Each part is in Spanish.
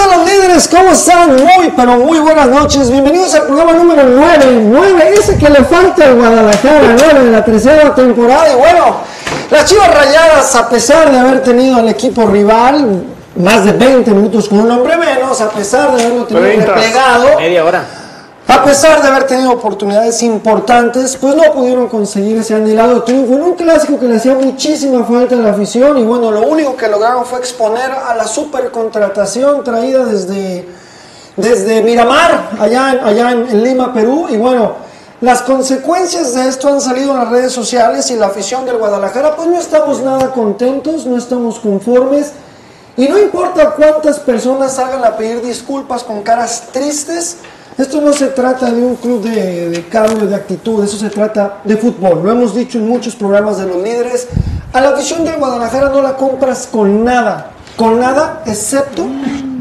A los líderes, ¿cómo están? Muy, pero muy buenas noches. Bienvenidos al programa número 9. 9, ese que le falta al Guadalajara, 9 de la tercera temporada. Y bueno, las chivas rayadas, a pesar de haber tenido al equipo rival más de 20 minutos con un hombre menos, a pesar de haberlo tenido 30. replegado, Media hora. A pesar de haber tenido oportunidades importantes, pues no pudieron conseguir ese anhelado triunfo en un clásico que le hacía muchísima falta a la afición y bueno, lo único que lograron fue exponer a la supercontratación traída desde, desde Miramar, allá, allá en Lima, Perú y bueno, las consecuencias de esto han salido en las redes sociales y la afición del Guadalajara pues no estamos nada contentos, no estamos conformes. Y no importa cuántas personas salgan a pedir disculpas con caras tristes, esto no se trata de un club de, de cambio de actitud, eso se trata de fútbol. Lo hemos dicho en muchos programas de los líderes. A la afición del Guadalajara no la compras con nada, con nada excepto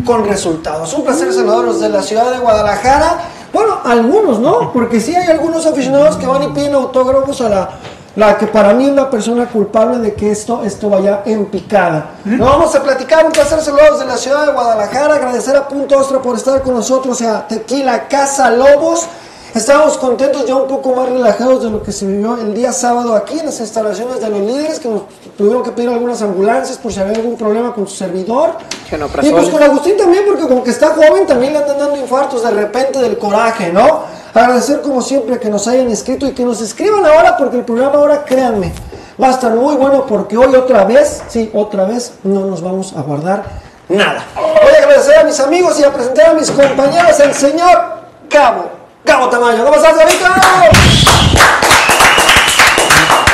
con resultados. Un placer saludarlos de la ciudad de Guadalajara. Bueno, algunos, ¿no? Porque sí hay algunos aficionados que van y piden autógrafos a la, la que para mí es la persona culpable de que esto, esto vaya en picada. No vamos a platicar, un placer saludos de la ciudad de Guadalajara, agradecer a Punto Ostra por estar con nosotros, a Tequila Casa Lobos. Estamos contentos, ya un poco más relajados de lo que se vivió el día sábado aquí en las instalaciones de los líderes, que nos tuvieron que pedir algunas ambulancias por si había algún problema con su servidor. Que no y pues con Agustín también, porque como que está joven, también le andan dando infartos de repente del coraje, ¿no? Agradecer como siempre que nos hayan escrito y que nos escriban ahora, porque el programa ahora, créanme, va a estar muy bueno, porque hoy otra vez, sí, otra vez, no nos vamos a guardar nada. Voy a agradecer a mis amigos y a presentar a mis compañeros, el señor Cabo. Cabo Tamayo, ¿cómo estás, Gabito?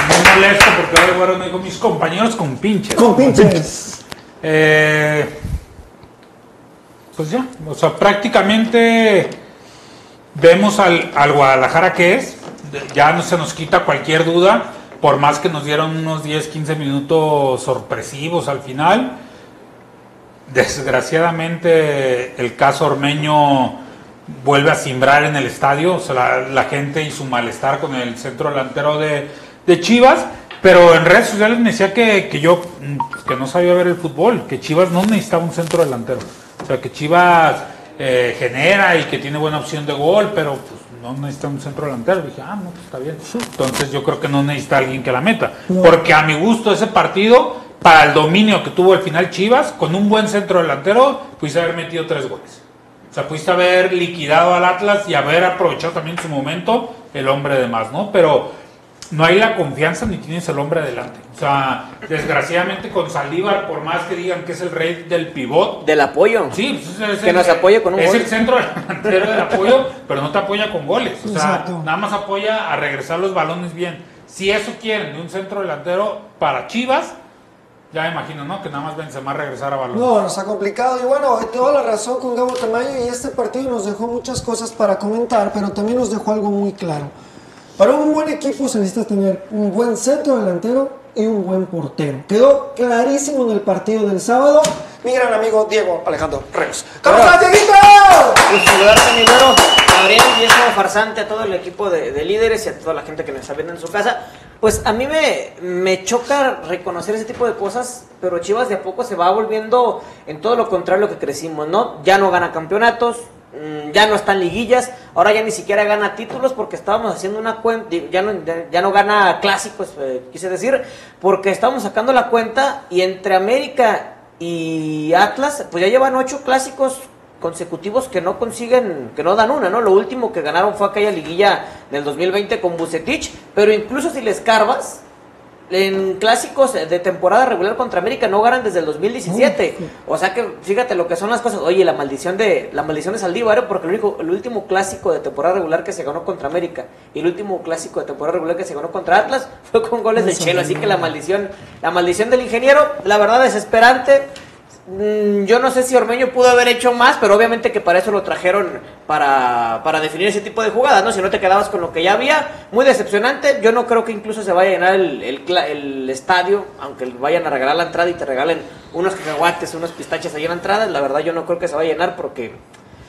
Muy molesto porque ahora fueron dijo mis compañeros con pinches. Con pinches. Eh, pues ya, o sea, prácticamente vemos al, al Guadalajara que es. Ya no se nos quita cualquier duda, por más que nos dieron unos 10, 15 minutos sorpresivos al final. Desgraciadamente, el caso Ormeño vuelve a simbrar en el estadio, o sea, la, la gente y su malestar con el centro delantero de, de Chivas. Pero en redes sociales me decía que, que yo, que no sabía ver el fútbol, que Chivas no necesitaba un centro delantero. O sea, que Chivas eh, genera y que tiene buena opción de gol, pero pues no necesita un centro delantero. Dije, ah, no, pues está bien. Entonces yo creo que no necesita alguien que la meta. No. Porque a mi gusto ese partido, para el dominio que tuvo al final Chivas, con un buen centro delantero, pudiste haber metido tres goles. O sea, pudiste haber liquidado al Atlas y haber aprovechado también su momento el hombre de más, ¿no? Pero no hay la confianza ni tienes el hombre adelante. O sea, desgraciadamente con Saldívar, por más que digan que es el rey del pivot, Del apoyo. sí, pues es Que el- nos apoye con un Es gol. el centro delantero del apoyo, pero no te apoya con goles. O sea, Exacto. nada más apoya a regresar los balones bien. Si eso quieren de un centro delantero para Chivas, ya me imagino, ¿no? Que nada más Benzema regresar a balón. No, nos ha complicado y bueno, toda la razón con Gabo Tamayo y este partido nos dejó muchas cosas para comentar, pero también nos dejó algo muy claro. Para un buen equipo se necesita tener un buen centro delantero y un buen portero. Quedó clarísimo en el partido del sábado. Mi gran amigo Diego Alejandro Reos. ¿Cómo estás, Dieguito? Gusto saludarte, mi güero. Gabriel, y es como farsante a todo el equipo de, de líderes y a toda la gente que nos está viendo en su casa. Pues a mí me, me choca reconocer ese tipo de cosas, pero Chivas de a poco se va volviendo en todo lo contrario a lo que crecimos, ¿no? Ya no gana campeonatos, ya no están liguillas, ahora ya ni siquiera gana títulos porque estábamos haciendo una cuenta, ya no, ya- no gana clásicos, eh, quise decir, porque estábamos sacando la cuenta y entre América y Atlas, pues ya llevan ocho clásicos consecutivos que no consiguen, que no dan una, ¿no? Lo último que ganaron fue aquella liguilla del 2020 con Bucetich, pero incluso si les carbas, en clásicos de temporada regular contra América no ganan desde el 2017. O sea que fíjate lo que son las cosas. Oye, la maldición de la maldición de Saldívar, ¿eh? porque el, único, el último clásico de temporada regular que se ganó contra América y el último clásico de temporada regular que se ganó contra Atlas fue con goles de Chelo. Así que la maldición, la maldición del ingeniero, la verdad desesperante. Mm, Yo no sé si Ormeño pudo haber hecho más, pero obviamente que para eso lo trajeron para, para definir ese tipo de jugadas, ¿no? Si no te quedabas con lo que ya había, muy decepcionante. Yo no creo que incluso se vaya a llenar el, el estadio, aunque vayan a regalar la entrada y te regalen unos cacahuates, unos pistaches ahí en la entrada. La verdad, yo no creo que se vaya a llenar porque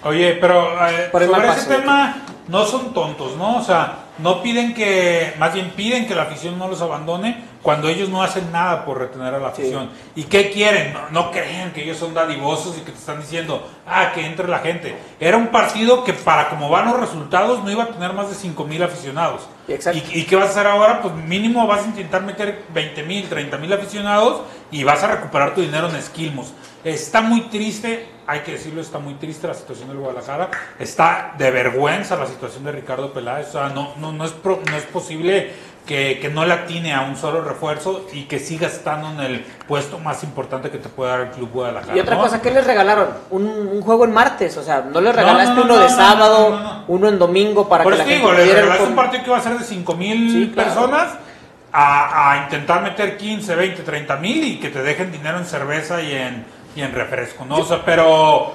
Oye, pero eh, sobre ese tema no son tontos, ¿no? O sea, no piden que, más bien piden que la afición no los abandone cuando ellos no hacen nada por retener a la afición. ¿Y qué quieren? No, no crean que ellos son dadivosos y que te están diciendo, ah, que entre la gente. Era un partido que para como van los resultados no iba a tener más de 5 mil aficionados. Exacto. ¿Y, ¿Y qué vas a hacer ahora? Pues mínimo vas a intentar meter 20 mil, 30 mil aficionados y vas a recuperar tu dinero en esquilmos. Está muy triste, hay que decirlo, está muy triste la situación del Guadalajara. Está de vergüenza la situación de Ricardo Peláez. O sea, no, no, no, es, pro- no es posible que, que no le atine a un solo refuerzo y que siga estando en el puesto más importante que te puede dar el Club Guadalajara. Y otra ¿no? cosa, ¿qué les regalaron? Un, un juego en martes, o sea, no les regalaste no, no, uno no, de sábado, no, no, no. uno en domingo para Por que eso la digo, gente le pudiera ir regalaste con- un partido que iba a ser de 5 mil Sí, claro. personas a, a intentar meter 15, 20, 30 mil y que te dejen dinero en cerveza y en, y en refresco, ¿no? O sea, pero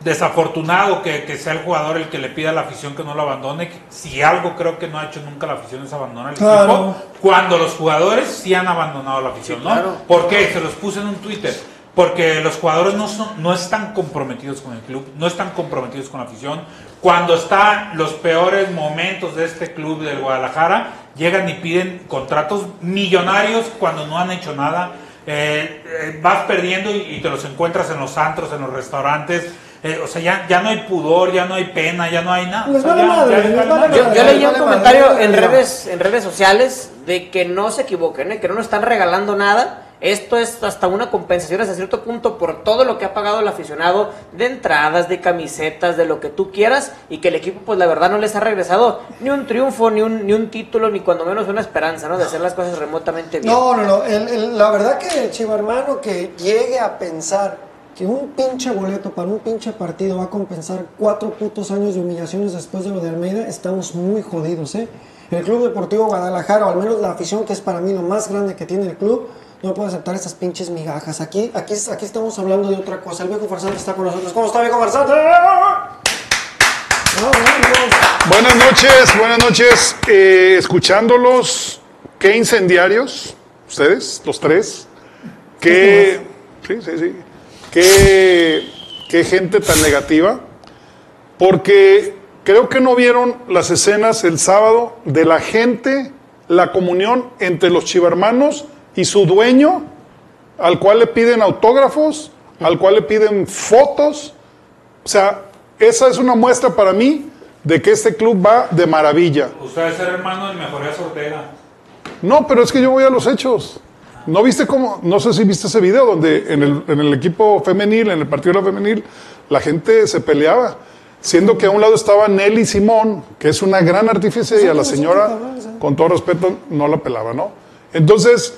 desafortunado que, que sea el jugador el que le pida a la afición que no lo abandone. Si algo creo que no ha hecho nunca la afición es abandonar el Claro. equipo, cuando los jugadores sí han abandonado la afición, Sí, ¿no? claro. ¿Por qué? Se los puse en un Twitter. Porque los jugadores no, son, no están comprometidos con el club, no están comprometidos con la afición. Cuando están los peores momentos de este club del Guadalajara, llegan y piden contratos millonarios cuando no han hecho nada. Eh, eh, vas perdiendo y, y te los encuentras en los antros, en los restaurantes. Eh, o sea, ya, ya no hay pudor, ya no hay pena, ya no hay nada. Les O sea, vale ya- madre, ya vale. Yo, leí un comentario madre, en redes, en redes sociales de que no se equivoquen, ¿eh? que no nos están regalando nada. Esto es hasta una compensación hasta cierto punto por todo lo que ha pagado el aficionado de entradas, de camisetas, de lo que tú quieras y que el equipo pues la verdad no les ha regresado ni un triunfo, ni un, ni un título, ni cuando menos una esperanza, ¿no? De hacer las cosas remotamente bien. No, no, no. el- el- la verdad que el chivo hermano que llegue a pensar que un pinche boleto para un pinche partido va a compensar cuatro putos años de humillaciones después de lo de Almeida, estamos muy jodidos, ¿eh? El Club Deportivo Guadalajara, o al menos la afición que es para mí lo más grande que tiene el club, no puede aceptar esas pinches migajas. Aquí, aquí, aquí estamos hablando de otra cosa. El viejo farsante está con nosotros. ¿Cómo está, viejo farsante? Buenas noches, buenas noches. Eh, escuchándolos, qué incendiarios, ustedes, los tres. Qué, sí, sí, sí. Qué, qué gente tan negativa. Porque creo que no vieron las escenas el sábado de la gente, la comunión entre los chivarmanos y su dueño, al cual le piden autógrafos, al cual le piden fotos. O sea, esa es una muestra para mí de que este club va de maravilla. Usted es el hermano del Mejorías Ortega. No, pero es que yo voy a los hechos. ¿No viste cómo? No sé si viste ese video donde en el, en el equipo femenil, en el partido de la femenil, la gente se peleaba. Siendo que a un lado estaba Nelly Simón, que es una gran artífice, y a la señora, con todo respeto, no la pelaba, ¿no? Entonces,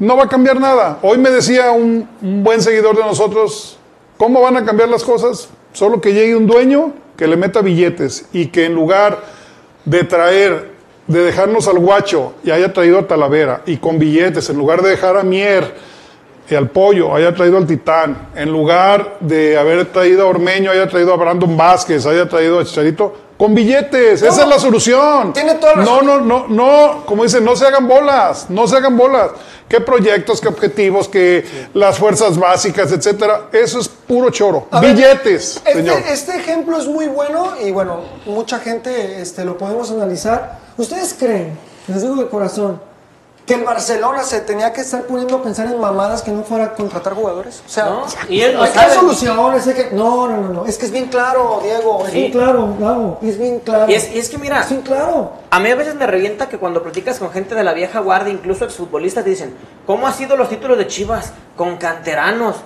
no va a cambiar nada. Hoy me decía un, buen seguidor de nosotros, ¿cómo van a cambiar las cosas? Solo que llegue un dueño que le meta billetes y que en lugar de traer, de dejarnos al guacho y haya traído a Talavera y con billetes, en lugar de dejar a Mier y al pollo, haya traído al Titán, en lugar de haber traído a Ormeño, haya traído a Brandon Vázquez, haya traído a Chicharito, con billetes, esa es la solución. Tiene toda la No, no, no, no, como dicen, no se hagan bolas, no se hagan bolas. ¿Qué proyectos, qué objetivos, qué las fuerzas básicas, etcétera? Eso es puro choro. A ver, Billetes, señor. Este, este ejemplo es muy bueno y bueno, mucha gente este, lo podemos analizar. ¿Ustedes creen, les digo de corazón, que el Barcelona se tenía que estar poniendo a pensar en mamadas que no fuera a contratar jugadores? O sea, No, y él que sabe. soluciones. que- No, no, no, no, es que es bien claro, Diego, es Sí. bien claro, Gabo, es bien claro. Y es, y es que mira, Es bien claro. A mí a veces me revienta que cuando platicas con gente de la vieja guardia, incluso exfutbolistas, te dicen, ¿cómo han sido los títulos de Chivas? Con canteranos.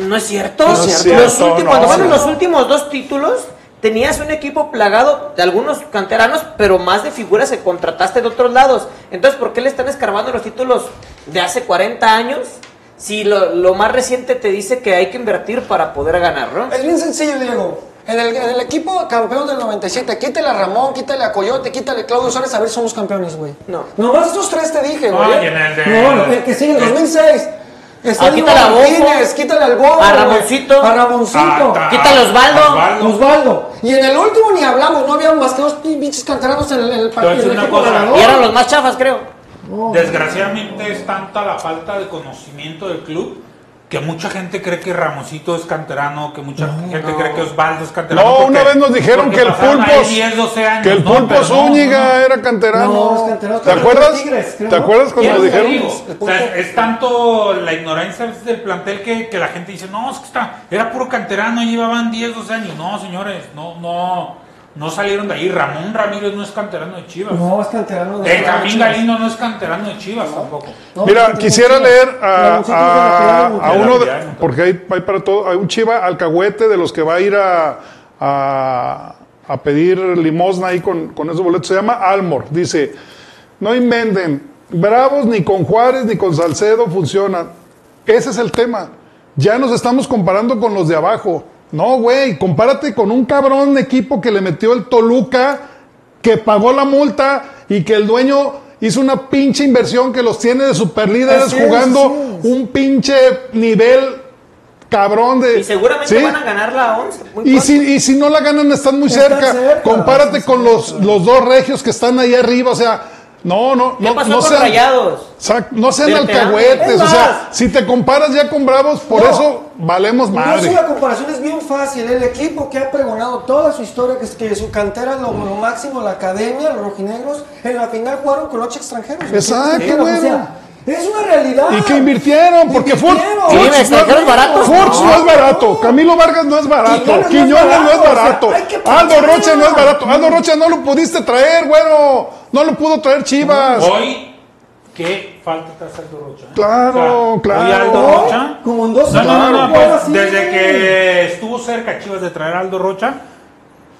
No es cierto. No es Los cierto, últimos, no, cuando fueron no. los últimos dos títulos, tenías un equipo plagado de algunos canteranos, pero más de figuras que contrataste de otros lados. Entonces, ¿por qué le están escarbando los títulos de hace 40 años? Si lo, lo más reciente te dice que hay que invertir para poder ganar, ¿no? Es bien sencillo, Diego. En el, en el equipo campeón del 97, quítale a Ramón, quítale a Coyote, quítale a Claudio Suárez, a ver si somos campeones, güey. No. Nomás estos tres te dije, No, güey. el de- No, el que sigue, en 2006. Está Ah, quítale a. Martínez, quítale al Bobo. A. Ramoncito. A Ramoncito. Ah, Quítale a Osvaldo. Osvaldo. Osvaldo. Y en el último ni hablamos, no había más que dos pinches canteranos en el, en el partido. Y eran los más chafas, creo. No. Desgraciadamente es tanta la falta de conocimiento del club que mucha gente cree que Ramosito es canterano, que mucha gente cree que Osvaldo es canterano. No, porque- una vez nos dijeron que el pasaron ahí Pulpo, 10, 12 años, que el. Pulpo Zúñiga no, no. era canterano. No, es canterano. ¿Te acuerdas? Tigres, creo, ¿Te acuerdas cuando ¿Qué nos dijeron? O sea, es tanto la ignorancia del plantel que, que la gente dice, no, es que está, era puro canterano, llevaban 10, 12 años. No, señores, no, no, no salieron de ahí. Ramón Ramírez no es canterano de Chivas. No, es canterano de Benjamín Chivas. Galindo no es canterano de Chivas tampoco. No, Mira, quisiera leer a, a- uno, de- porque hay, hay para todo, hay un chiva alcahuete de los que va a ir a, a, a pedir limosna ahí con, con esos boletos, se llama Almor, dice, no inventen, Bravos ni con Juárez ni con Salcedo funcionan, ese es el tema, ya nos estamos comparando con los de abajo, no güey, compárate con un cabrón equipo que le metió el Toluca, que pagó la multa y que el dueño hizo una pinche inversión que los tiene de superlíderes jugando es. un pinche nivel cabrón de... Y seguramente ¿Sí? van a ganar la 11. muy Y si, y si no la ganan, están muy cerca. cerca, Compárate con los, los dos regios que están ahí arriba. O sea, no, no, ¿Qué no, pasó no con sean, Rayados? No sean alcahuetes. Es O sea, si te comparas ya con Bravos, por No. eso valemos No, madre. eso la comparación es bien fácil. El equipo que ha pregonado toda su historia, que es que su cantera lo, lo máximo, la academia, los rojinegros, en la final jugaron con ocho extranjeros. Exacto, sea, es una realidad. Y que invirtieron, porque Invirtieron. Sí, extranjeros no, baratos. Furch no No, es barato, no. Camilo Vargas no es barato, Quiñones no es no barato, o sea, barato, hay que Aldo. Rocha no es barato, Aldo Rocha no lo pudiste traer, güero, no lo pudo traer Chivas. Hoy, ¿qué falta te hace Aldo Rocha? Claro, claro. Hoy Aldo Rocha. como en dos No, no, no, no, pues, así. desde que estuvo cerca Chivas de traer a Aldo Rocha,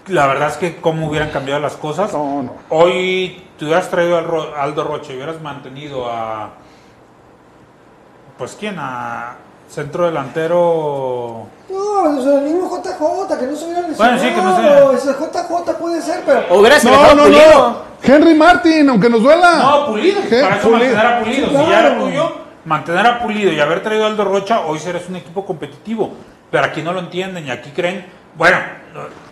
la verdad es que cómo hubieran cambiado las cosas. No, no. Hoy te hubieras traído a Aldo- Aldo Rocha y hubieras mantenido a. Pues quién, a centro delantero. No, el mismo JJ, que no se hubiera Bueno, lesionado. sí, que no se- Ese JJ puede ser, pero. O hubiera sido No, no, Pulido. no. Henry Martin, aunque nos duela. No, Pulido. ¿Qué? Para eso Pulido. mantener a Pulido. Sí, Si ya era tuyo, mantener a Pulido y haber traído a Aldo Rocha, hoy serás un equipo competitivo. Pero aquí no lo entienden y aquí creen. Bueno,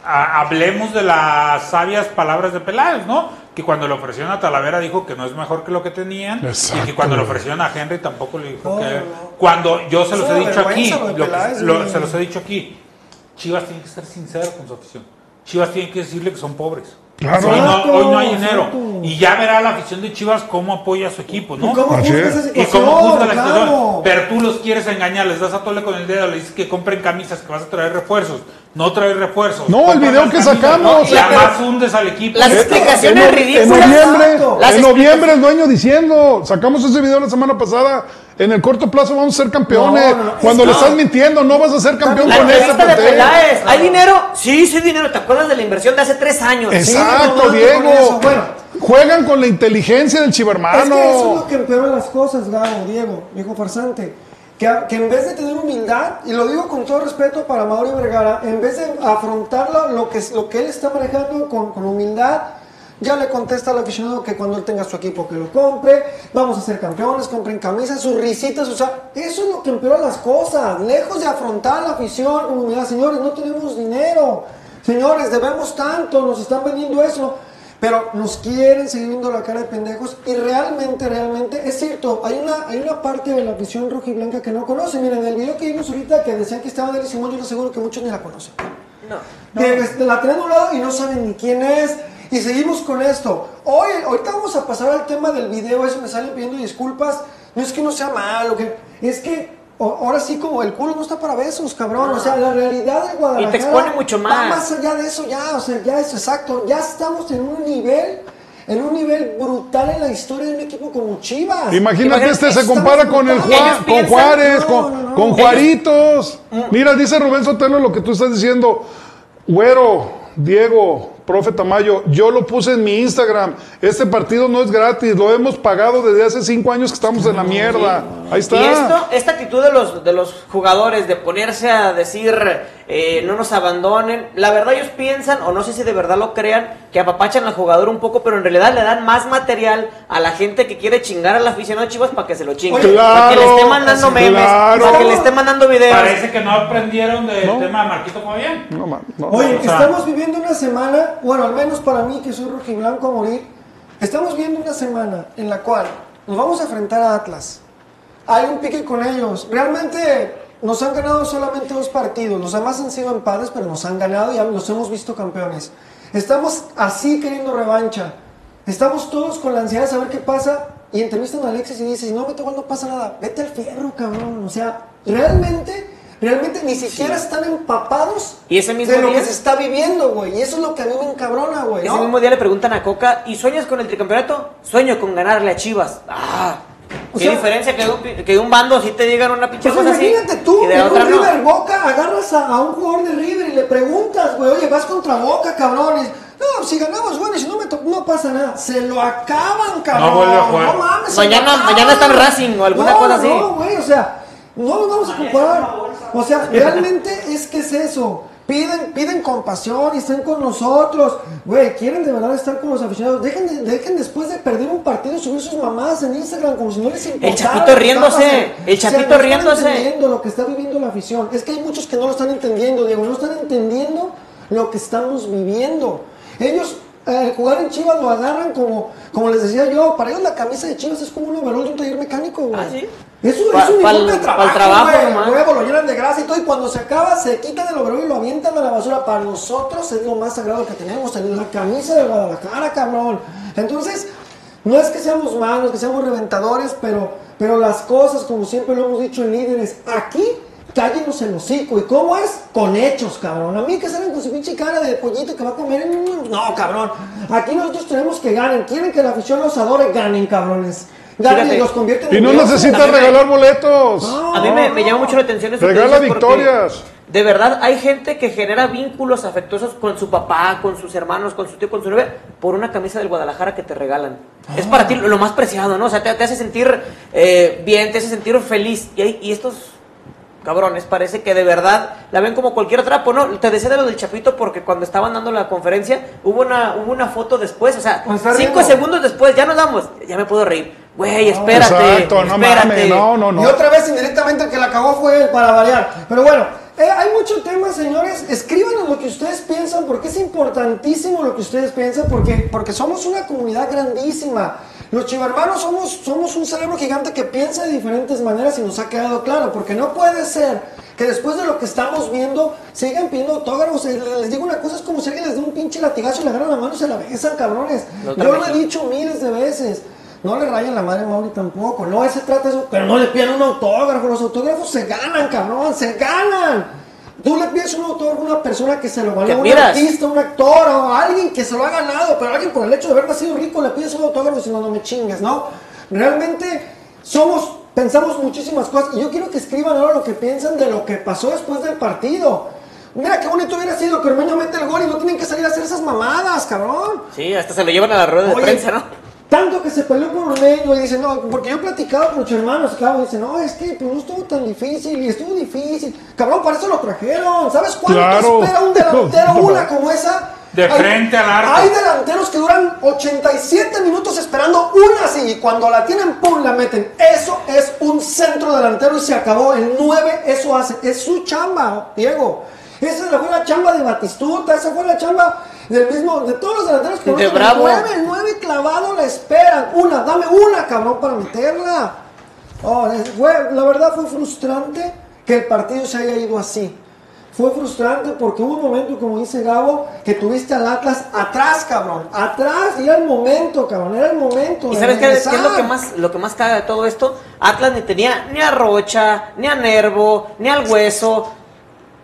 hablemos de las sabias palabras de Peláez, ¿no? Que cuando le ofrecieron a Talavera dijo que no es mejor que lo que tenían. Y que cuando le ofrecieron a Henry tampoco le dijo No, que. no, no. Cuando yo se los he dicho aquí, lo que- lo- se los he dicho aquí. Chivas tiene que ser sincero con su afición. Chivas tiene que decirle que son pobres. Claro. Hoy, no, hoy no hay dinero. Y ya verá la afición de Chivas cómo apoya a su equipo, ¿no? ¿Y cómo Así juzga es. esa Y situación? cómo juzga la Claro. situación. Pero tú los quieres engañar, les das a tole con el dedo, les dices que compren camisas, que vas a traer refuerzos. No traer refuerzos. No, el video que camisas, sacamos. Y además hundes al equipo. Las Eh, explicaciones en, ridículas. en noviembre, en noviembre el dueño diciendo, sacamos ese video la semana pasada, en el corto plazo vamos a ser campeones. No, no, no. Cuando le estás mintiendo, no vas a ser campeón La con ese entrevista de. Peláez. ¿Hay dinero? Sí, sí hay dinero. ¿Te acuerdas de la inversión de hace tres años? Sí, Exacto, no, Diego. bueno. Juegan con la inteligencia del Es chivermano. que eso es lo que empeora las cosas, Gabo, Diego, viejo farsante. Que, que en vez de tener humildad, y lo digo con todo respeto para Mauri Vergara, en vez de afrontarlo, lo que, es- lo que él está manejando con, con humildad, ya le contesta al aficionado que cuando él tenga su equipo que lo compre, vamos a ser campeones, compren camisas, sus risitas, o sea, eso es lo que empeora las cosas. Lejos de afrontar la afición humildad, señores, no tenemos dinero, señores, debemos tanto, nos están vendiendo eso. Pero nos quieren seguir viendo la cara de pendejos y realmente, realmente, es cierto, hay una, hay una parte de la afición rojiblanca que no conoce. Miren, el video que vimos ahorita que decían que estaba Nelly Simón, yo les aseguro que muchos ni la conocen. No. Que este, la tienen a un lado y no saben ni quién es. Y seguimos con esto. Hoy, ahorita vamos a pasar al tema del video, eso me salen pidiendo disculpas. No es que no sea malo, que, es que o- ahora sí como el culo no está para besos, cabrón. O sea, la realidad de Guadalajara expone mucho va más. más allá de eso ya, o sea, ya es exacto. Ya estamos en un nivel, en un nivel brutal en la historia de un equipo como Chivas. Imagínate, Imagínate, este se compara con el. Juan, con Juárez, no, con, no, no. con Juaritos. Mira, dice Rubén Sotelo lo que tú estás diciendo. Güero, Diego, profe Tamayo, yo lo puse en mi Instagram. Este partido no es gratis, lo hemos pagado desde hace cinco años que estamos en la mierda. Ahí está. Y esto, esta actitud de los, de los jugadores de ponerse a decir eh, no nos abandonen, la verdad ellos piensan, o no sé si de verdad lo crean, que apapachan al jugador un poco, pero en realidad le dan más material a la gente que quiere chingar al aficionado de Chivas para que se lo chingue. Oye, para que le esté claro, mandando memes, claro. para que le esté mandando videos. Parece que no aprendieron del No. tema de Marquito Fabián. No, man, no. Oye, O sea- estamos viviendo una semana, bueno, al menos para mí que soy rojiblanco a morir, estamos viviendo una semana en la cual nos vamos a enfrentar a Atlas. Hay un pique con ellos. Realmente nos han ganado solamente dos partidos. Los demás han sido empates, pero nos han ganado y los hemos visto campeones. Estamos así queriendo revancha. Estamos todos con la ansiedad de saber qué pasa. Y entrevistan a Alexis y dices, no, vete, no pasa nada. Vete al fierro, cabrón. O sea, realmente, realmente ni siquiera están empapados Y ese mismo de lo día- que se está viviendo, güey. Y eso es lo que a mí me encabrona, güey. Ese mismo día le preguntan a Coca, ¿y sueñas con el tricampeonato? Sueño con ganarle a Chivas. Ah, O qué sea- diferencia que un, que un bando si te digan una pinche Pues cosa así. imagínate tú, y de en otra un no. River Boca, agarras a, a un jugador de River y le preguntas, güey, oye, vas contra Boca, cabrones. No, si ganamos, bueno, y si no me no pasa nada. Se lo acaban, cabrón. vuelve a jugar. No mames. Mañana- mañana está en Racing o alguna No, cosa así. No, güey, o sea, no nos vamos a comparar. O sea, realmente es que es eso. Piden, piden compasión y estén con nosotros. Güey, quieren de verdad estar con los aficionados. Dejen, de- dejen después de perder un partido subir sus mamadas en Instagram como si no les importara. Chapito que está riéndose, pasando. el O sea, Chapito no están riéndose. entendiendo lo que está viviendo la afición. Es que hay muchos que no lo están entendiendo, Diego. No están entendiendo lo que estamos viviendo. Ellos, eh, jugar en Chivas lo agarran como, como les decía yo, para ellos la camisa de Chivas es como un overall de un taller mecánico, güey. Ah, ¿sí? Eso Pa- es un uniforme de trabajo, pa'l trabajo güey. lo llenan de grasa y todo, y cuando se acaba, se quitan el overol y lo avientan a la basura. Para nosotros es lo más sagrado que tenemos, tener la camisa de Guadalajara, cabrón. Entonces, no es que seamos malos, que seamos reventadores, pero, pero las cosas, como siempre lo hemos dicho en líderes, aquí cállenos el hocico. ¿Y cómo es? Con hechos, cabrón. A mí que salen con su pinche cara de pollito que va a comer. mm, No, cabrón. Aquí nosotros tenemos que ganen. Quieren que la afición los adore, ganen, cabrones. Ganen Fíjate. y los convierten Y en no dioses. necesitas También regalar boletos. No. A mí me, me llama mucho la atención eso que Regala porque victorias. De verdad, hay gente que genera vínculos afectuosos con su papá, con sus hermanos, con su tío, con su novia, por una camisa del Guadalajara que te regalan. Es para ti lo lo más preciado, ¿no? O sea, te, te hace sentir eh, bien, te hace sentir feliz. Y, hay- y estos cabrones parece que de verdad la ven como cualquier trapo, ¿no? Te decía de lo del Chapito porque cuando estaban dando la conferencia hubo una, hubo una foto después, o sea, cinco riendo. segundos después, ya nos damos, ya me puedo reír. Güey, espérate, Exacto, no espérate. mames, no, no, Y no. otra vez indirectamente el que la cagó fue él para variar. Pero bueno, eh, hay muchos temas, señores. Escríbanos lo que ustedes piensan, porque es importantísimo lo que ustedes piensan, porque, porque somos una comunidad grandísima. Los chivarmanos somos, somos un cerebro gigante que piensa de diferentes maneras y nos ha quedado claro, porque no puede ser que después de lo que estamos viendo sigan pidiendo autógrafos. Eh, Les digo una cosa, es como si alguien les da un pinche latigazo y le agarran la mano y se la besan, cabrones. Yo lo he dicho miles de veces. No le rayen la madre a Mauri tampoco. No, ese trata eso. Pero no le pidan un autógrafo. Los autógrafos se ganan, cabrón. Se ganan. Tú le pides un autógrafo a una persona que se lo ganó, un artista, un actor o alguien que se lo ha ganado. Pero alguien por el hecho de haber nacido rico le pides un autógrafo y si no, no me chingues, ¿no? Realmente somos, pensamos muchísimas cosas. Y yo quiero que escriban ahora lo que piensan de lo que pasó después del partido. Mira qué bonito hubiera sido que Ormeño mete el gol y no tienen que salir a hacer esas mamadas, cabrón. Sí, hasta se lo llevan a la rueda de prensa, ¿no? Tanto que se peleó por Ormeño y dice, no, porque yo he platicado con muchos hermanos, claro, dice, no, es que pues, no estuvo tan difícil y estuvo difícil. Cabrón, para eso lo trajeron. ¿Sabes cuánto Claro. espera un delantero una como esa? De frente al arco. Hay delanteros que duran 87 minutos esperando una así y cuando la tienen, pum, la meten. Eso es un centro delantero y se acabó. El 9 eso hace. Es su chamba, Diego. Esa fue la chamba de Batistuta, esa fue la chamba del mismo, de todos los delanteros que De. Bravo. El 9, el 9 clavado la esperan. Una, dame una, cabrón, para meterla. Oh, la verdad fue frustrante que el partido se haya ido así. Fue frustrante porque hubo un momento, como dice Gabo, que tuviste al Atlas atrás, cabrón. Atrás, y era el momento, cabrón. Era el momento. ¿Y sabes qué, es lo que más lo que más caga de todo esto? Atlas ni tenía ni a Rocha, ni a Nervo, ni al Hueso.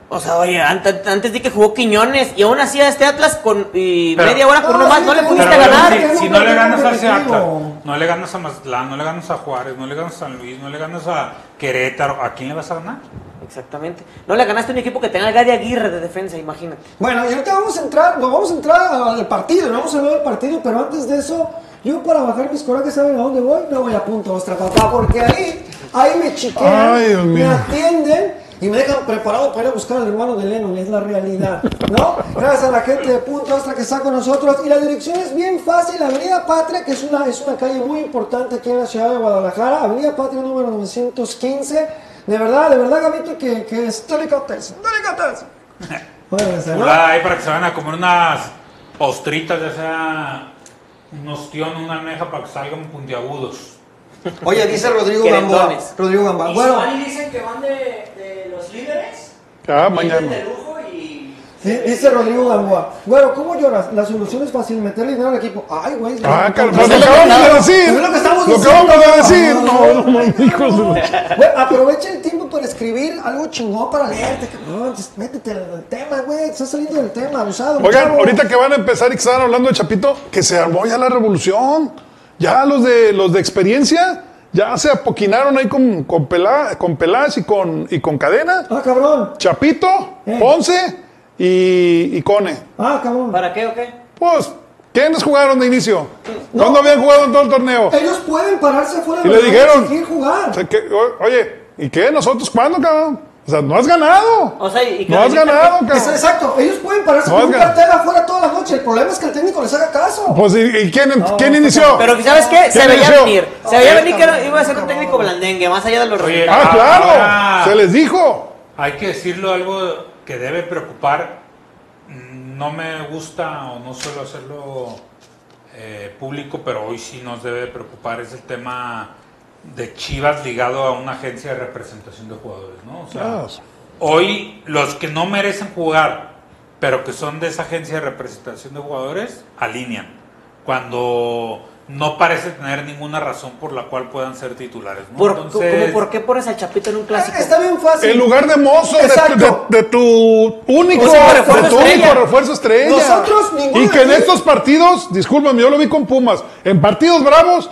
O sea, oye, antes, antes di que jugó Quiñones y aún así a este Atlas con y Pero- media hora con No, uno más no le pudiste Pero, ganar. si- no le ganas a ese. Atlas, no le ganas a Mazatlán, no le ganas a Juárez, no le ganas a San Luis, no le ganas a Querétaro, ¿a quién le vas a ganar? Exactamente. No le ganaste a un equipo que tenga a Gary Aguirre de defensa, imagínate. Bueno, y ahorita vamos a entrar, no, vamos a entrar al partido, no vamos a hablar del partido, pero antes de eso, yo para bajar mis corajes, ¿saben a dónde voy? Me voy a Punto Ostra, papá, porque ahí, ahí me chiquean, Ay, Dios me atienden y me dejan preparado para ir a buscar al hermano de Lennon, es la realidad, ¿no? Gracias a la gente de Punto Ostra que está con nosotros. Y la dirección es bien fácil, Avenida Patria, que es una, es una calle muy importante aquí en la ciudad de Guadalajara, Avenida Patria número 915. De verdad, de verdad, Gabito, que, que es. Puede ser, ¿no? Ahí para que se vayan a comer unas ostritas, ya sea un ostión, una almeja para que salgan puntiagudos. Oye, dice Rodrigo Gamboa. Rodrigo Gamboa. Y Bueno, dicen que van de, de líderes. Ah, mañana. de lujo y. Sí, Dice Rodrigo Gamboa, güero, ¿cómo lloras? La solución es fácil, meter dinero al equipo. Ay, güey. Ah, no, lo acabamos de decir. Es lo que estamos Lo diciendo. acabamos de no, decir. no, No, no, hijos Güey, aprovecha el tiempo para escribir algo chingón para leerte, cabrón. Métete al al tema, güey. Estás saliendo del tema, abusado. Oigan, ahorita que van a empezar y que estaban hablando de Chapito, que se armó ya la revolución. Ya los de los de experiencia ya se apoquinaron ahí con, con, Pelá- con Peláez y con, y con Cadena. Ah, cabrón. Chapito, Eh. Ponce y, y Cone. Ah, cabrón. ¿Para qué o qué? Pues, ¿quiénes jugaron de inicio? ¿Cuándo habían jugado en todo el torneo? Ellos pueden pararse afuera Y del le lugar dijeron, jugar. o sea, que, o- oye, ¿y qué? ¿Nosotros cuándo, cabrón? O sea, no has ganado. O sea, y que no has ganado, cabrón. exacto, ellos pueden pararse No, con un cartel afuera toda la noche. El problema es que el técnico les haga caso. Pues, ¿y, y quién, quién inició? Pero ¿sabes qué? Se ¿Quién veía inició? venir. Se veía venir que iba a ser un técnico blandengue, más allá de los Oye, resultados. Ah, claro, Ahora- se les dijo. Hay que decirlo algo que debe preocupar. No me gusta o no suelo hacerlo eh, público, pero hoy sí nos debe preocupar. Es el tema de Chivas ligado a una agencia de representación de jugadores, ¿no? O sea, Ah. hoy los que no merecen jugar, pero que son de esa agencia de representación de jugadores, alinean. Cuando no parece tener ninguna razón por la cual puedan ser titulares, ¿no? Por, Entonces- como, ¿Por qué pones al Chapito en un clásico? Está bien fácil. En lugar de mozo, de, Exacto. de- de tu único, O sea, de refuerzo tu único estrella. refuerzo estrella. Nosotros, ninguno y que de en estos partidos, discúlpame, yo lo vi con Pumas, en partidos bravos,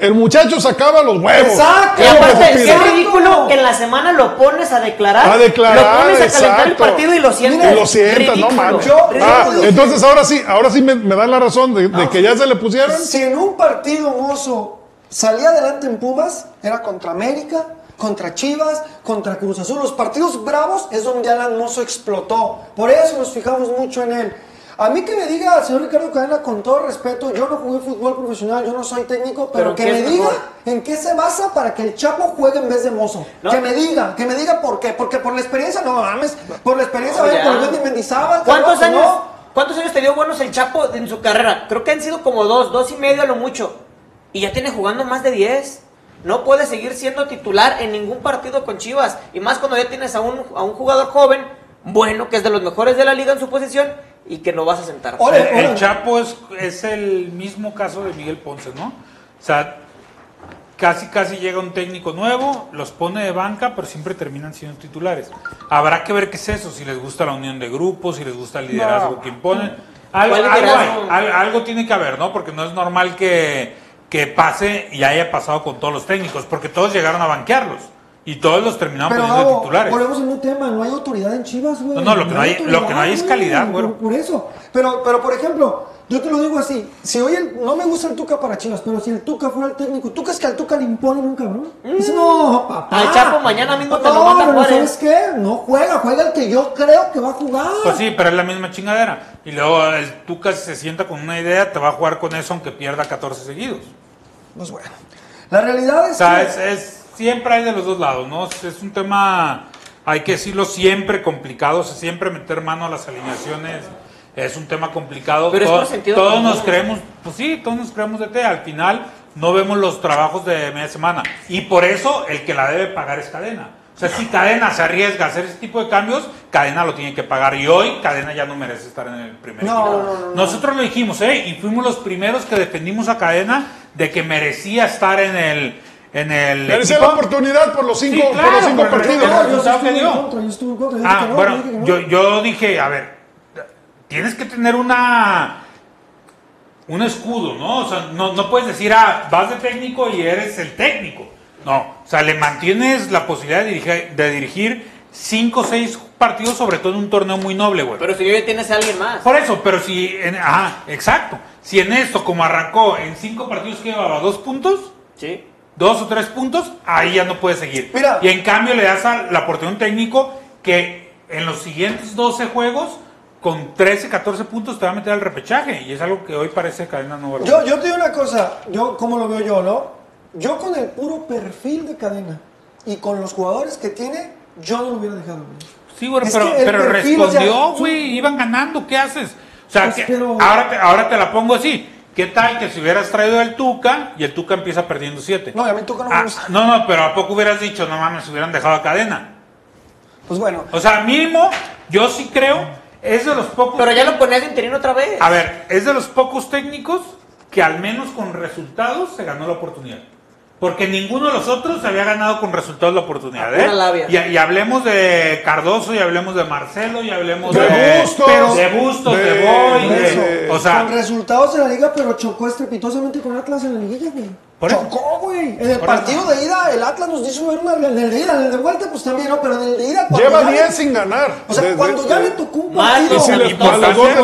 el muchacho sacaba los huevos. Exacto. Aparte, qué ridículo que en la semana lo pones a declarar. A declarar, Lo pones a calentar el partido y lo sientas. Y lo sientas, no. Yo- Ah, entonces ahora sí, ahora sí me, me dan la razón de, de que ya se le pusieron. Si en un partido mozo salía adelante en Pumas, era contra América, contra Chivas, contra Cruz Azul. Los partidos bravos es donde Alan Mozo explotó. Por eso nos fijamos mucho en él. A mí que me diga, señor Ricardo Cadena, con todo respeto, yo no jugué fútbol profesional, yo no soy técnico, pero, Pero que ¿qué me diga mejor? en qué se basa para que el Chapo juegue en vez de Mozo. No. Que me diga, que me diga por qué. Porque por la experiencia, no mames, por la experiencia, No, vayan ya. por el Mendizábal. ¿Cuántos cabrón, años, no. ¿Cuántos años te dio buenos el Chapo en su carrera? Creo que han sido como dos, dos y medio a lo mucho. Y ya tiene jugando más de 10. No puede seguir siendo titular en ningún partido con Chivas. Y más cuando ya tienes a un, a un jugador joven, bueno, que es de los mejores de la liga en su posición, y que lo vas a sentar. Órale, El. Chapo es, es el mismo caso de Miguel Ponce, ¿no? O sea, casi casi llega un técnico nuevo, los pone de banca, pero siempre terminan siendo titulares. Habrá que ver qué es eso, si les gusta la unión de grupos, si les gusta el liderazgo que imponen. Algo, ¿Cuál algo, hay, al- algo tiene que haber, ¿no? Porque no es normal que, que pase y haya pasado con todos los técnicos, porque todos llegaron a banquearlos y todos los terminaron Pero poniendo Gabo, titulares. volvemos en un tema, no hay autoridad en Chivas, güey. No, no, lo que no hay- lo que no hay es calidad, güey. Por, por eso. Pero, pero, por ejemplo, yo te lo digo así, si hoy el- no me gusta el Tuca para Chivas, pero si el Tuca fuera el técnico, ¿tú crees que al Tuca le imponen un cabrón? Dice, no, papá. Al Chapo mañana mismo te lo no, manda pero Juárez. ¿sabes qué? No juega, juega el que yo creo que va a jugar. Pues sí, pero es la misma chingadera. Y luego el Tuca si se sienta con una idea, te va a jugar con eso aunque pierda 14 seguidos. Pues bueno. La realidad es O sea, que... es, es- siempre hay de los dos lados, ¿no? Es, es un tema, hay que decirlo, siempre complicado. o sea, siempre meter mano a las alineaciones es un tema complicado. Pero es Todo- por sentido todos común. nos creemos, pues sí, todos nos creemos de té. Al final no vemos los trabajos de media semana. Y por eso el que la debe pagar es cadena. O sea, si Cadena se arriesga a hacer ese tipo de cambios, Cadena lo tiene que pagar. Y hoy Cadena ya no merece estar en el primer No, equipo. no, no, no. Nosotros lo dijimos, ¿eh? Y fuimos los primeros que defendimos a Cadena de que merecía estar en el. En el Merecía equipo. la oportunidad por los cinco, Sí, por los cinco pero- partidos. pero- No, yo sí resultado estuve que en dio. contra, yo estuve en contra. yo dije Ah, bueno, yo dije que no. yo, yo dije, a ver, tienes que tener una un escudo, ¿no? O sea, no, no puedes decir, ah, vas de técnico y eres el técnico. No, o sea, le mantienes la posibilidad de dirigir, de dirigir cinco o seis partidos, sobre todo en un torneo muy noble, güey. Pero si yo ya tienes a alguien más. Por eso, pero si, en, ajá, exacto. Si en esto, como arrancó en cinco partidos que llevaba dos puntos, Sí. Dos o tres puntos, ahí ya no puede seguir. Mira. y en cambio le das a la oportunidad a un técnico que en los siguientes 12 juegos, con 13, 14 puntos, te va a meter al repechaje. Y es algo que hoy parece cadena no va a Yo, yo te digo una cosa, yo como lo veo yo, ¿no? Yo con el puro perfil de cadena y con los jugadores que tiene, yo no lo hubiera dejado. Sí, güey, Es pero, o sea, respondió, güey, iban ganando, ¿qué haces? O sea, Pues, que- pero- ahora, te, ahora te la pongo así. ¿Qué tal que si hubieras traído el Tuca y el Tuca empieza perdiendo 7? No, y a mí Tuca no me Ah, gusta. no, no, pero ¿a poco hubieras dicho, no mames, hubieran dejado a cadena? Pues bueno, O sea, mínimo, yo sí creo, es de los pocos. Pero ya lo ponías de interino otra vez. A ver, es de los pocos técnicos que al menos con resultados se ganó la oportunidad. Porque ninguno de los otros se había ganado con resultados la oportunidad. ¿eh? labia. Y, y hablemos de Cardoso, y hablemos de Marcelo, y hablemos De de, Bustos, de Bustos, de, de- Boy, de- o sea, con resultados de la liga, pero chocó estrepitosamente con Atlas en la liguilla, güey. Por. Chocó, güey. En el Por partido de ida, el Atlas nos hizo ver una. En el de ida, en el de vuelta, pues también, ¿no? Pero en el de ida. cuando Lleva ya 10 le- sin ganar. O sea, Desde- cuando ya le tocó un partido. Y del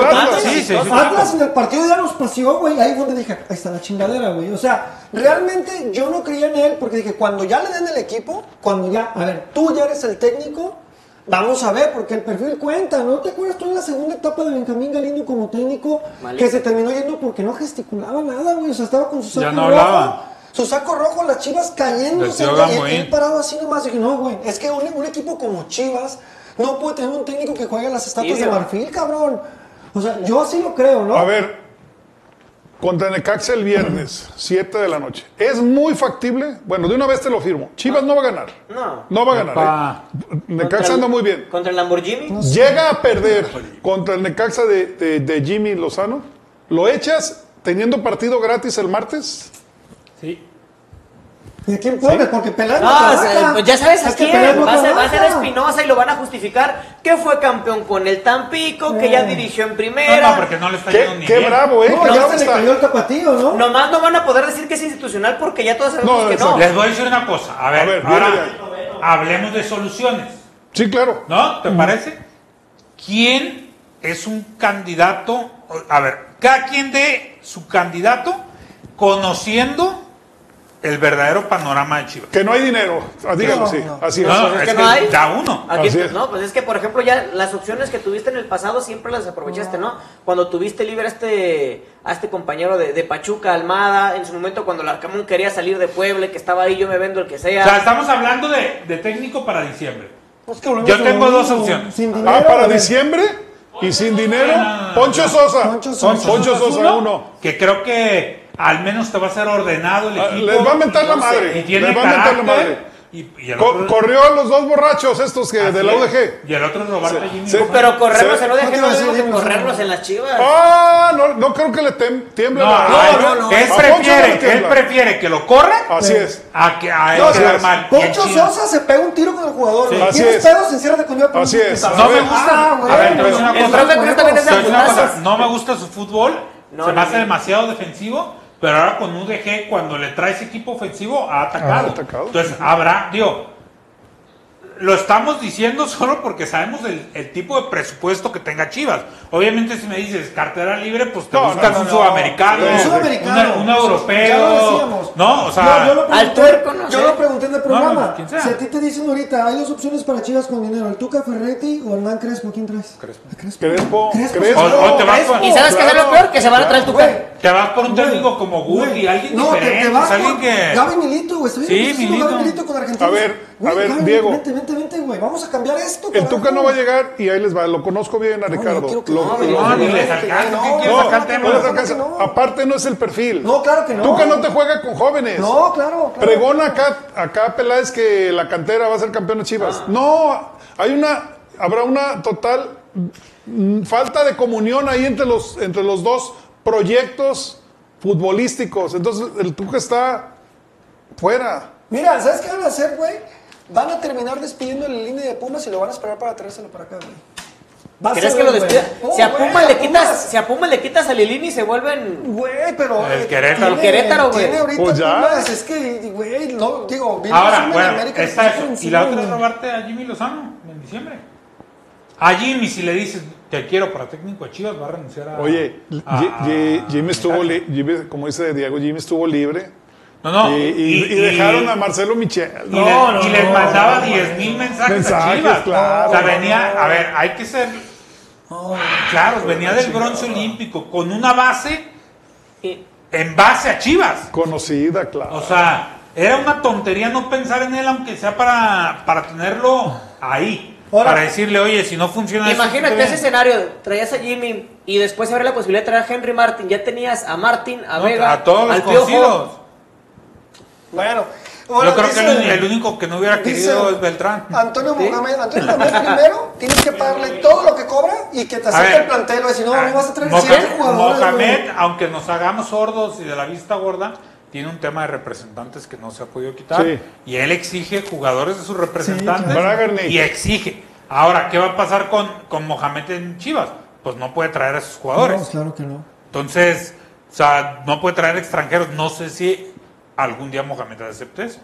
Atlas. Sí, sí, sí, Atlas en el partido de ida nos paseó, güey. Ahí fue donde dije, ahí está la chingadera, güey. O sea, realmente yo no creía en él porque dije, cuando ya le den el equipo, cuando ya, a ver, tú ya eres el técnico, vamos a ver, porque el perfil cuenta, ¿no? ¿Te acuerdas tú en la segunda etapa de Benjamín Galindo como técnico Malito. que se terminó yendo porque no gesticulaba nada, güey? O sea, estaba con su saco Ya no rojo. hablaba. Su saco rojo, las chivas cayéndose. Y él parado así nomás. Dije, no, güey, es que un, un equipo como Chivas no puede tener un técnico que juegue las estatuas de marfil, cabrón. O sea, yo así lo creo, ¿no? A ver, contra Necaxa el viernes, 7 de la noche. Es muy factible. Bueno, de una vez te lo firmo. Chivas no va a ganar. No. No va a ganar. ¿eh? Necaxa anda muy bien. Contra el Lamborghini. Llega a perder contra el Necaxa de, de- de Jimmy Lozano. ¿Lo echas teniendo partido gratis el martes? sí. ¿Y a quién pones? Porque Peláez No, trabaja. pues ya sabes a quién. No va, a ser, va a ser trabaja. Espinosa y lo van a justificar que fue campeón con el Tampico, que ya Eh. dirigió en primera. no, porque no le está yendo Qué, ni qué bien. bravo, ¿eh? No, ya se le cayó el tapatío, ¿no? Nomás no van a poder decir que es institucional porque ya todos sabemos No, que no. Les voy a decir una cosa. A ver, A ver, ahora hablemos de soluciones. Sí, claro. ¿No? ¿Te parece? ¿Quién es un candidato? A ver, cada quien de su candidato conociendo el verdadero panorama de Chivas. Que no hay dinero. Ah, Dígalo, No, sí. no. Así No, es. es que que no hay. da uno. Aquí, Así es. no, pues es que, por ejemplo, ya las opciones que tuviste en el pasado siempre las aprovechaste, ¿no? Cuando tuviste libre a este, a este compañero de, de Pachuca, Almada, en su momento cuando el Arcamón quería salir de Puebla, que estaba ahí, yo me vendo el que sea. O sea, estamos hablando de, de técnico para diciembre. Pues que Yo tengo dos opciones. Sin dinero. Ah, para diciembre y sin dinero. Poncho. Sosa. Poncho Sosa. Poncho Sosa, uno. Que creo que al menos te va a ser ordenado el Ah, equipo. Les va a mentar la madre. Y tiene Les va a mentar la madre. Y, y el Co- otro, corrió a los dos borrachos estos que de la Así es. UDG. Y el otro es Roberto Sí, Jimmy sí. Pero correrlos en ODG No te no debemos de correrlos en las chivas. Ah, no, no creo que le tem- tiemble No, la. no, no, no. Él prefiere, él tiembla. prefiere que lo corra Así es. a que a él No, quedar así mal. Poncho Sosa se pega un tiro con el jugador. Sí. Así ¿Tienes es. pedos? Enciérrate conmigo. pero Así un es. No me gusta. de No me gusta su fútbol. Se me hace demasiado defensivo. Pero ahora con UDG, cuando le traes equipo ofensivo, ha atacado. Ha atacado. Entonces, habrá, digo, lo estamos diciendo solo porque sabemos el, el tipo de presupuesto que tenga Chivas. Obviamente, si me dices cartera libre, pues te No, buscas no, un no, sudamericano. Un sudamericano. un Ya lo europeo. decíamos. ¿No? O sea, yo, yo lo al pregunté, tuerco, no yo lo pregunté en el programa. No, quien sea. si a ti te dicen ahorita, hay dos opciones para Chivas con dinero: el Tuca Ferretti o Hernán Crespo. ¿Quién traes? Crespo. Crespo. Crespo. Crespo. Crespo. O- o te vas Y sabes qué es lo Claro, peor, que se van a traer tu Güey, cara. Te vas por un Güey, técnico como Guti, alguien no, te- diferente, te vas pues, alguien por que... Gaby Milito, güey. Sí, Milito. Gaby Milito con Argentina. A ver, a ver, Gaby, Diego. Vente, vente, vente, güey. Vamos a cambiar esto. El. Tuca no va a llegar y ahí les va. Lo conozco bien a Ricardo. no quiero que Lo- no, lo- No, ni les alcanza. no, ¿Qué no, sacar. Aparte no es el perfil. No, claro que no. Tuca no te juega con jóvenes. No, claro. claro. Pregona acá, acá Peláez que la cantera va a ser campeón de Chivas. Ah. No, hay una, habrá una total mm, falta de comunión ahí entre los, entre los dos proyectos futbolísticos. Entonces el Tuca está fuera. Mira, ¿sabes qué van a hacer, güey? Van a terminar despidiendo la línea de Pumas y lo van a esperar para traérselo para acá, güey. ¿Crees que lo despida? Oh, si a güey, Puma le quitas, Pumas. si a Puma le quitas a Lilini se vuelven Güey, pero. El eh, Querétaro. tiene- Querétaro, güey. Tiene ahorita Pues ya. Pumas, es que, güey, no, digo, vino Ahora, bueno, América, eso. por Y la otra es robarte a Jimmy Lozano en diciembre. A Jimmy, si le dices, te quiero para técnico de Chivas, va a renunciar a. Oye, a- Ji- Ji- a- Jimmy estuvo, li- Jimmy, como dice Diego, Jimmy estuvo libre. No, no. y, y- y dejaron a Marcelo Michel. No, no, y les mandaba no, 10 mil mensajes, Mensajes, a Chivas. claro. O sea, venía, a ver, hay que ser. Claro, venía del bronce olímpico con una base y- en base a Chivas. Conocida, claro. O sea, era una tontería no pensar en él, aunque sea para, para tenerlo ahí. Ahora- para decirle, oye, si no funciona Imagínate ¿qué ese escenario, traías a Jimmy y después se abre la posibilidad de traer a Henry Martin, ya tenías a Martin, a No, Vega, a todos los al conocidos. Bueno, Bueno, Yo creo dice- que el, el único que no hubiera dice querido es Beltrán. Antonio Mohamed, Antonio Mohamed primero, tienes que pagarle todo lo que cobra y que te acepte el plantel. decir, no, no vas a traer Mohamed, jugadores. Mohamed, aunque nos hagamos sordos y de la vista gorda, tiene un tema de representantes que no se ha podido quitar. Sí. Y él exige jugadores de sus representantes. y exige. Ahora, ¿qué va a pasar con, con Mohamed en Chivas? Pues no puede traer a sus jugadores. No, claro que no. Entonces, o sea, no puede traer extranjeros. No sé si algún día Mohamed acepte eso.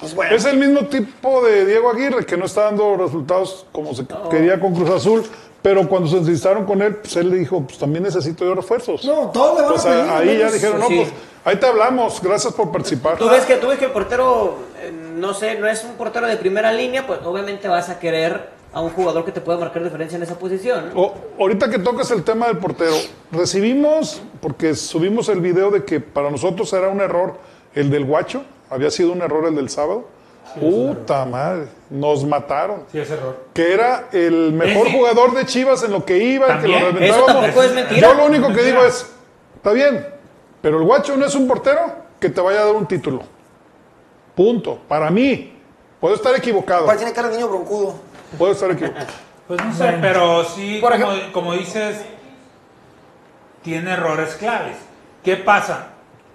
Pues bueno. Es el mismo tipo de Diego Aguirre, que no está dando resultados como se quería con Cruz Azul, pero cuando se entrevistaron con él, pues él le dijo, pues también necesito yo refuerzos. No, todos le van Pues a pedir. ahí ya dijeron, no, sí. pues ahí te hablamos, gracias por participar. Tú ves que, tú ves que el portero, eh, no sé, no es un portero de primera línea, pues obviamente vas a querer a un jugador que te pueda marcar diferencia en esa posición. ¿no? O- ahorita que tocas el tema del portero, recibimos, porque subimos el video de que para nosotros era un error el del guacho, había sido un error el del sábado. Puta madre, nos mataron. Sí, es error. Que era el mejor jugador de Chivas en lo que iba, que lo reventábamos. Eso tampoco es mentira. Yo lo único que digo es, está bien, pero el guacho no es un portero que te vaya a dar un título. Punto. Para mí, puedo estar equivocado, tiene cara de niño broncudo. puedo estar equivocado. Pues no sé, pero sí, Por como, ejemplo- como dices, tiene errores claves. ¿Qué pasa?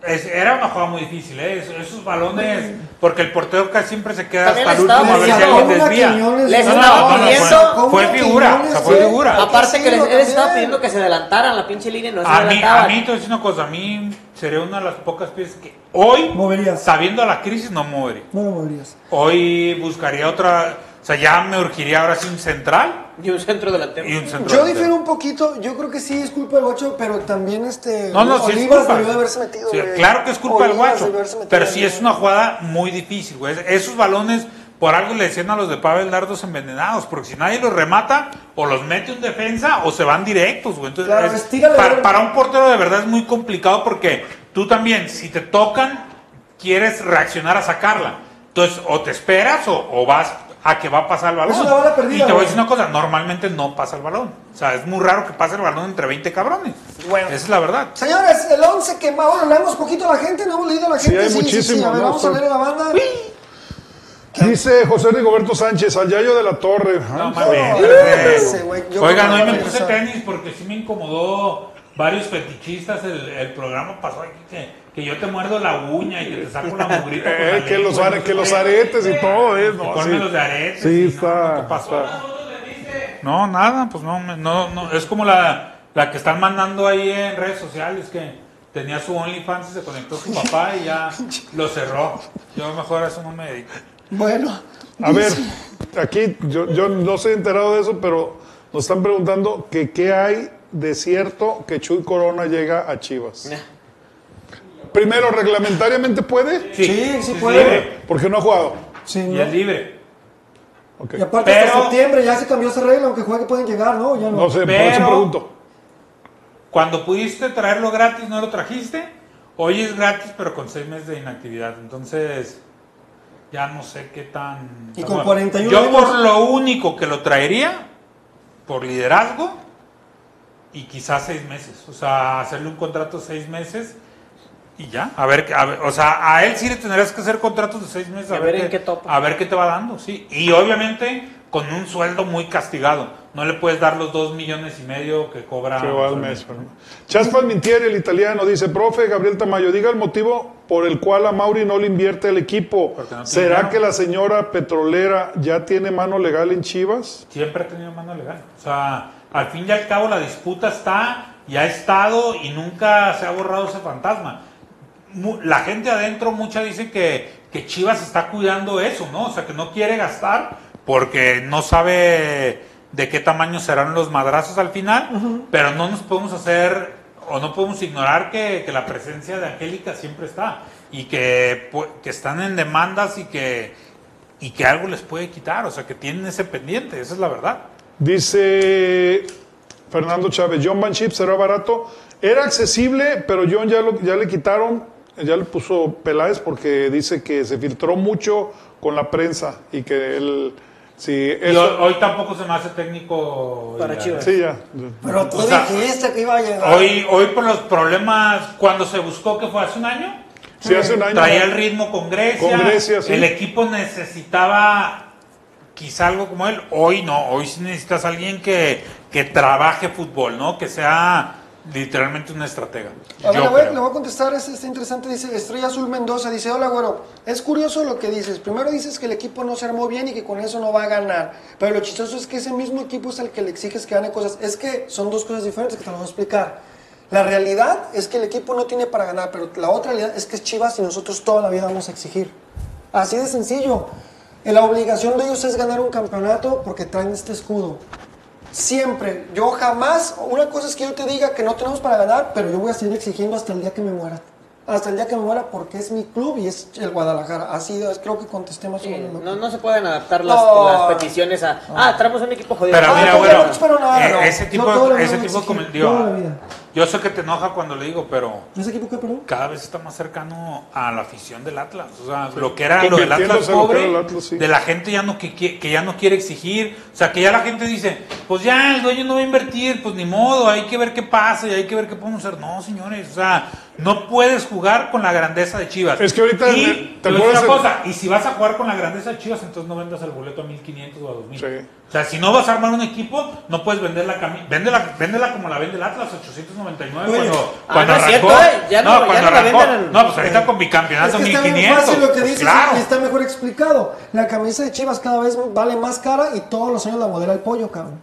Es- era una jugada muy difícil, ¿eh? Esos, esos balones, porque el portero casi siempre se queda hasta el último a ver si alguien desvía. Les no, estaba no, no, pidiendo- fue- figura, o sea, fue figura. Aparte que les, él estaba pidiendo que se adelantaran la pinche línea y no se A mí, a mí te voy a decir una cosa, a mí sería una de las pocas piezas que hoy, Moverías. sabiendo la crisis, no movería. No lo moverías. Hoy buscaría otra, o sea, ya me urgiría ahora sí un central Y un centro delantero. y un. Yo difiero un poquito, yo creo que sí es culpa del guacho, pero también este. No, no, sí es culpa. debió haberse metido. Sí, güey. claro que es culpa del guacho. Pero sí es una jugada muy difícil, güey. Esos balones, por algo le decían a los de Pavel dardos envenenados, porque si nadie los remata, o los mete un defensa, o se van directos, güey. Entonces, Claro, es- para, para un portero de verdad es muy complicado porque tú también, si te tocan, quieres reaccionar a sacarla. Entonces, o te esperas o, o vas a que va a pasar el balón. Es una bala perdida, y te voy a decir una cosa, normalmente no pasa el balón. O sea, es muy raro que pase el balón entre 20 cabrones. Bueno. Esa es la verdad. Señores, el 11 que más. Bueno, leemos poquito a la gente, no hemos leído a la Sí, gente. hay muchísimo, A ver, ¿no? vamos a leer a la banda. Dice José Rigoberto Sánchez, al Yayo de la Torre. No, Oigan, creo hoy que me puse tenis porque sí me incomodó varios fetichistas. El, el programa pasó aquí que, que yo te muerdo la uña y que te saco la mugrita. la eh, que, los are- que aretes y todo, ¿eh? No, ponme sí. los de aretes. Sí, y no, está- ¿qué pasó? está. No, nada, pues no, me- no, no, es como la, la que están mandando ahí en redes sociales que tenía su OnlyFans y se conectó su papá y ya lo cerró. Yo mejor a eso no me dedico. Bueno. A ver, aquí yo, yo no estoy enterado de eso, pero nos están preguntando que qué hay de cierto que Chuy Corona llega a Chivas. Primero, ¿reglamentariamente puede? Sí, sí puede. libre. Porque no ha jugado. Sí, Y es libre. Ok. Y aparte, hasta Pero- septiembre ya se cambió esa regla, aunque juegue pueden llegar, ¿no? Ya no. No sé, por Pero- eso pregunto. Cuando pudiste traerlo gratis, no lo trajiste. Hoy es gratis, pero con seis meses de inactividad. Entonces, ya no sé qué tan. Y tan con bueno. 41 Yo, años. por lo único que lo traería, por liderazgo, y quizás seis meses. O sea, hacerle un contrato seis meses y ya. A ver, qué- a ver, o sea, a él sí le tendrías que hacer contratos de seis meses. A ver en qué topa. A ver qué te va dando, sí. Y obviamente con un sueldo muy castigado. No le puedes dar los dos millones y medio que cobra. Que va al mes. ¿no? Chas Palmintieri, el italiano, dice, profe Gabriel Tamayo, diga el motivo por el cual a Mauri no le invierte el equipo. No ¿Será dinero. que la señora petrolera ya tiene mano legal en Chivas? siempre ha tenido mano legal. O sea, al fin y al cabo la disputa está y ha estado y nunca se ha borrado ese fantasma. La gente adentro, mucha dice que, que Chivas está cuidando eso, ¿no? O sea, que no quiere gastar porque no sabe de qué tamaño serán los madrazos al final, pero no nos podemos hacer o no podemos ignorar que, que la presencia de Angélica siempre está y que, que están en demandas y que, y que algo les puede quitar, o sea, que tienen ese pendiente, esa es la verdad. Dice Fernando Chávez, John Van Chip será barato. Era accesible, pero John ya, lo, ya le quitaron, ya le puso Peláez porque dice que se filtró mucho con la prensa y que él... Sí, Y hoy, hoy tampoco se me hace técnico. Para ya. Chivas. sí, ya. Pero tú O sea, dijiste que iba a llegar. Hoy, hoy por los problemas, cuando se buscó que fue hace un año, Sí, hace un año. Traía el ritmo con Grecia. Con Grecia, sí. El equipo necesitaba quizá algo como él. Hoy no, hoy sí necesitas alguien que, que trabaje fútbol, ¿no? Que sea literalmente una estratega. A ver, voy, creo. le voy a contestar, este está interesante, dice Estrella Azul Mendoza, dice, hola güero, es curioso lo que dices, primero dices que el equipo no se armó bien y que con eso no va a ganar, pero lo chistoso es que ese mismo equipo es el que le exiges que gane cosas, es que son dos cosas diferentes que te lo voy a explicar. La realidad es que el equipo no tiene para ganar, pero la otra realidad es que es Chivas y nosotros toda la vida vamos a exigir. Así de sencillo. La obligación de ellos es ganar un campeonato porque traen este escudo. Siempre. Yo jamás, una cosa es que yo te diga que no tenemos para ganar, pero yo voy a seguir exigiendo hasta el día que me muera. Hasta el día que me muera porque es mi club y es el Guadalajara. Así es, creo que contesté más o Sí, menos. no, no se pueden adaptar las, No. las peticiones a. Ah, traemos un equipo jodido. Pero Ah, mira, no, bueno, no nada, eh, no. ese tipo, ese tipo comen- digo. Yo sé que te enoja cuando le digo, pero ¿Ese equipo qué, perdón? cada vez está más cercano a la afición del Atlas. O sea, lo que era lo del Atlas pobre, el Atlas, sí. de la gente ya no que, que, ya no quiere exigir. O sea, que ya la gente dice, pues ya el dueño no va a invertir, pues ni modo, hay que ver qué pasa y hay que ver qué podemos hacer. No, señores, o sea, no puedes jugar con la grandeza de Chivas. Es que ahorita, Y, ¿te una cosa, y si vas a jugar con la grandeza de Chivas, entonces no vendas el boleto a 1500 o a 2000. Sí. O sea, si no vas a armar un equipo, no puedes vender la camisa. Véndela, véndela como la vende el Atlas, 899. Oye. cuando Ah, cuando no es arrancó. cierto, ¿eh? Ya no- ya cuando no la arrancó. No, pues ahorita con Es bicampeonato que está bien 1500. fácil lo que pues dices claro. y está mejor explicado. La camisa de Chivas cada vez vale más cara y todos los años la modela el pollo, cabrón.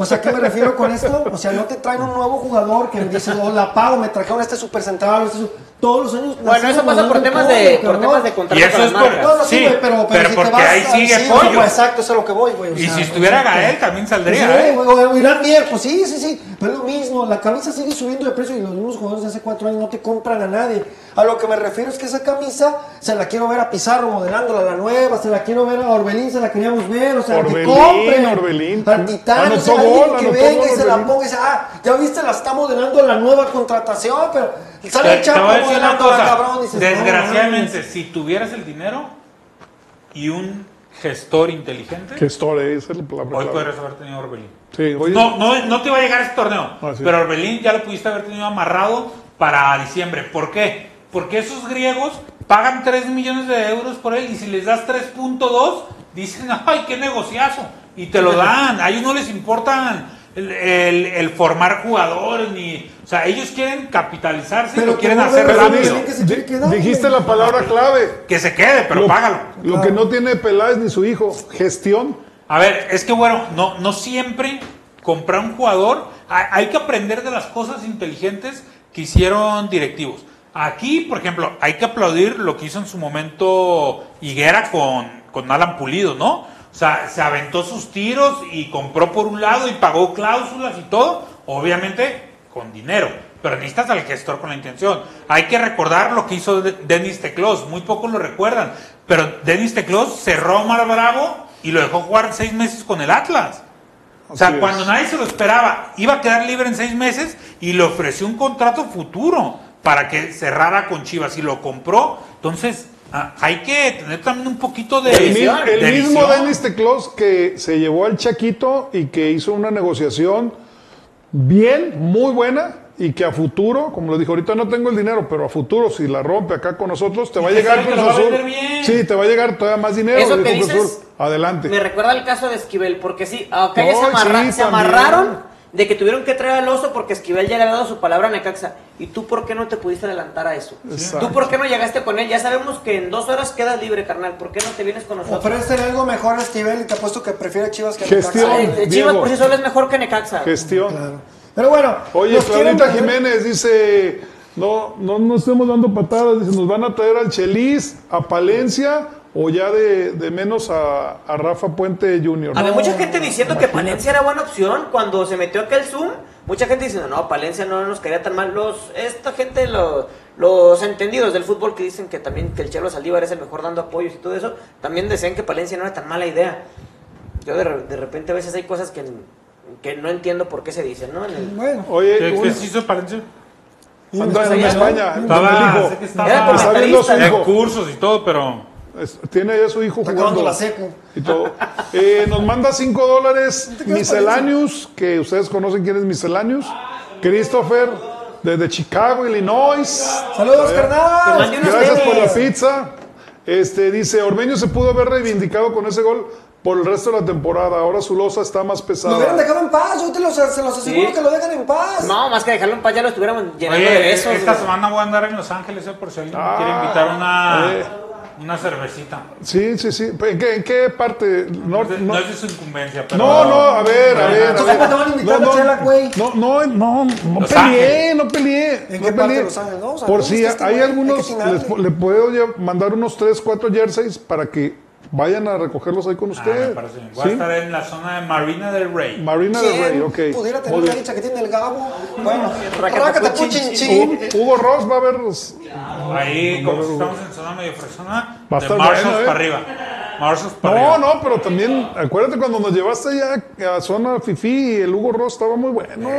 O sea, ¿qué me refiero con esto? O sea, no te traen un nuevo jugador que me dice, oh, la pago, me trajeron este super central, este su-". Todos los años. Bueno, eso pasa por temas pollo, de, por temas de contrato Y eso es por- sí, pero, pero, pero si te porque vas ahí a- sigue sí, Pollo. exacto, eso es a lo que voy, güey. Y sea, si estuviera exacto. Gael también Pues saldría, sí, ¿eh? güey, o Irán Mier, pues sí, sí, sí, pero es lo mismo, la camisa sigue subiendo de precio y los mismos jugadores de hace cuatro años no te compran a nadie. A lo que me refiero es que esa camisa se la quiero ver a Pizarro modelándola, la nueva, se la quiero ver a Orbelín, se la queríamos ver, o sea, Orbelín, que compren. Orbelín. Al Titán, Anotó o sea, alguien gol, que venga y se la ponga y dice, ah, ya viste, la está modelando la nueva contratación, pero sale Te, el te Chapo voy a decir una cosa. cabrón, dices, Desgraciadamente, si tuvieras el dinero y un gestor inteligente, Que story, esa es la palabra hoy podrías haber tenido a Orbelín. Sí, oye, No, no, no te iba a llegar este torneo. Ah, sí. Pero Orbelín ya lo pudiste haber tenido amarrado para diciembre. ¿Por qué? Porque esos griegos pagan 3 millones de euros por él y si les das 3.2, dicen, ay, qué negociazo. Y te lo dan. A ellos no les importan el, el- el formar jugadores ni... O sea, ellos quieren capitalizarse y Pero lo quieren que hacer rápido. Que quedar, dijiste la palabra clave. Que se quede, pero lo, págalo. Lo que no tiene Peláez ni su hijo, gestión. A ver, es que bueno, no, no siempre comprar un jugador, hay, hay que aprender de las cosas inteligentes que hicieron directivos. Aquí, por ejemplo, hay que aplaudir lo que hizo en su momento Higuera con, con Alan Pulido, ¿no? O sea, se aventó sus tiros y compró por un lado y pagó cláusulas y todo, obviamente con dinero. Pero necesitas al gestor con la intención. Hay que recordar lo que hizo De- Denis Teclos, muy pocos lo recuerdan. Pero Denis Teclos cerró a Omar Bravo y lo dejó jugar seis meses con el Atlas. O sea, Así es. cuando nadie se lo esperaba, iba a quedar libre en seis meses y le ofreció un contrato futuro para que cerrara con Chivas y lo compró. Entonces, ah, hay que tener también un poquito de. El, visión, el de mismo visión. Denis Teclos que se llevó al Chaquito y que hizo una negociación bien, muy buena y que a futuro, como lo dijo, ahorita no tengo el dinero, pero a futuro, si la rompe acá con nosotros, te va a llegar Cruz Azul. Sí, te va a llegar todavía más dinero. Eso que dices Azul. Adelante. Me recuerda el caso de Esquivel, porque sí, aunque No, se, amarra- sí, se también. amarraron de que tuvieron que traer al oso porque Esquivel ya le había dado su palabra a Necaxa. ¿Y tú por qué no te pudiste adelantar a eso? Exacto. ¿Tú por qué no llegaste con él? Ya sabemos que en dos horas quedas libre, carnal. ¿Por qué no te vienes con nosotros? Ofrécele algo mejor a Esquivel y te apuesto que prefiere Chivas que Gestión. Necaxa. Ay, Chivas por sí solo es mejor que Necaxa. Gestión. Claro. Pero bueno. Oye, vender- Jiménez dice, no, no nos estemos dando patadas, dice, nos van a traer al Chelis, a Palencia o ya de, de menos a, a Rafa Puente Jr. Había No, mucha gente diciendo que imagínate. Palencia era buena opción cuando se metió aquel Zoom. Mucha gente diciendo, no, Palencia no nos quería tan mal. Los, esta gente, los, los entendidos del fútbol que dicen que también que el Chelo Saldívar es el mejor dando apoyos y todo eso, también decían que Palencia no era tan mala idea. Yo de, de repente a veces hay cosas que, que no entiendo por qué se dicen, ¿no? En el- Bueno. Oye, ¿Qué, un- hizo Palencia? anda en. España, Estaba, el hijo. sé que Era estaba Está viendo a su en cursos y todo, pero Es- Tiene ya a su hijo Está jugando. la seco. Y todo. Eh, nos manda 5 dólares Misceláneos, que ustedes conocen quién es Misceláneos. Christopher, Desde Chicago, Illinois. Saludos, carnal. Gracias por la pizza. Este dice, Ormeño se pudo haber reivindicado con ese gol por el resto de la temporada. Ahora su losa está más Lo hubieran pesada. dejado en paz, yo te los, se los aseguro Sí. que lo dejan en paz. No, más que dejarlo en paz, ya lo estuviéramos llenando de besos. esta güey. semana voy a andar en Los Ángeles, eh, por si alguien Ah, quiere invitar una, eh. Una cervecita. Sí, sí, sí. ¿En qué, en qué parte? No, No, no, es de su incumbencia, pero... no, no, a ver, a ver. a ¿Tú ver. cómo te van a invitar No, a chela, güey? No, no, no, no Los peleé, no peleé. ¿En no qué parte peleé. de Los Ángeles? No, o sea, Por ¿dónde si este hay algunos, les, le puedo mandar unos 3, 4 jerseys para que vayan a recogerlos ahí con Ah, usted. me parece bien. Voy ¿Sí? a estar en la zona de Marina del Rey. Marina del Rey, ¿Quién ok. pudiera tener la dicha que tiene el Gabo? Bueno, Rácate, puchin, puchin, Hugo, Hugo Ross va a ver. Ahí, como si estamos en zona medio fresona, Va a de Marshalls bueno, ¿eh? para arriba. No, no, pero también, acuérdate cuando nos llevaste allá a zona Fifi y el Hugo Ross estaba muy bueno. Muy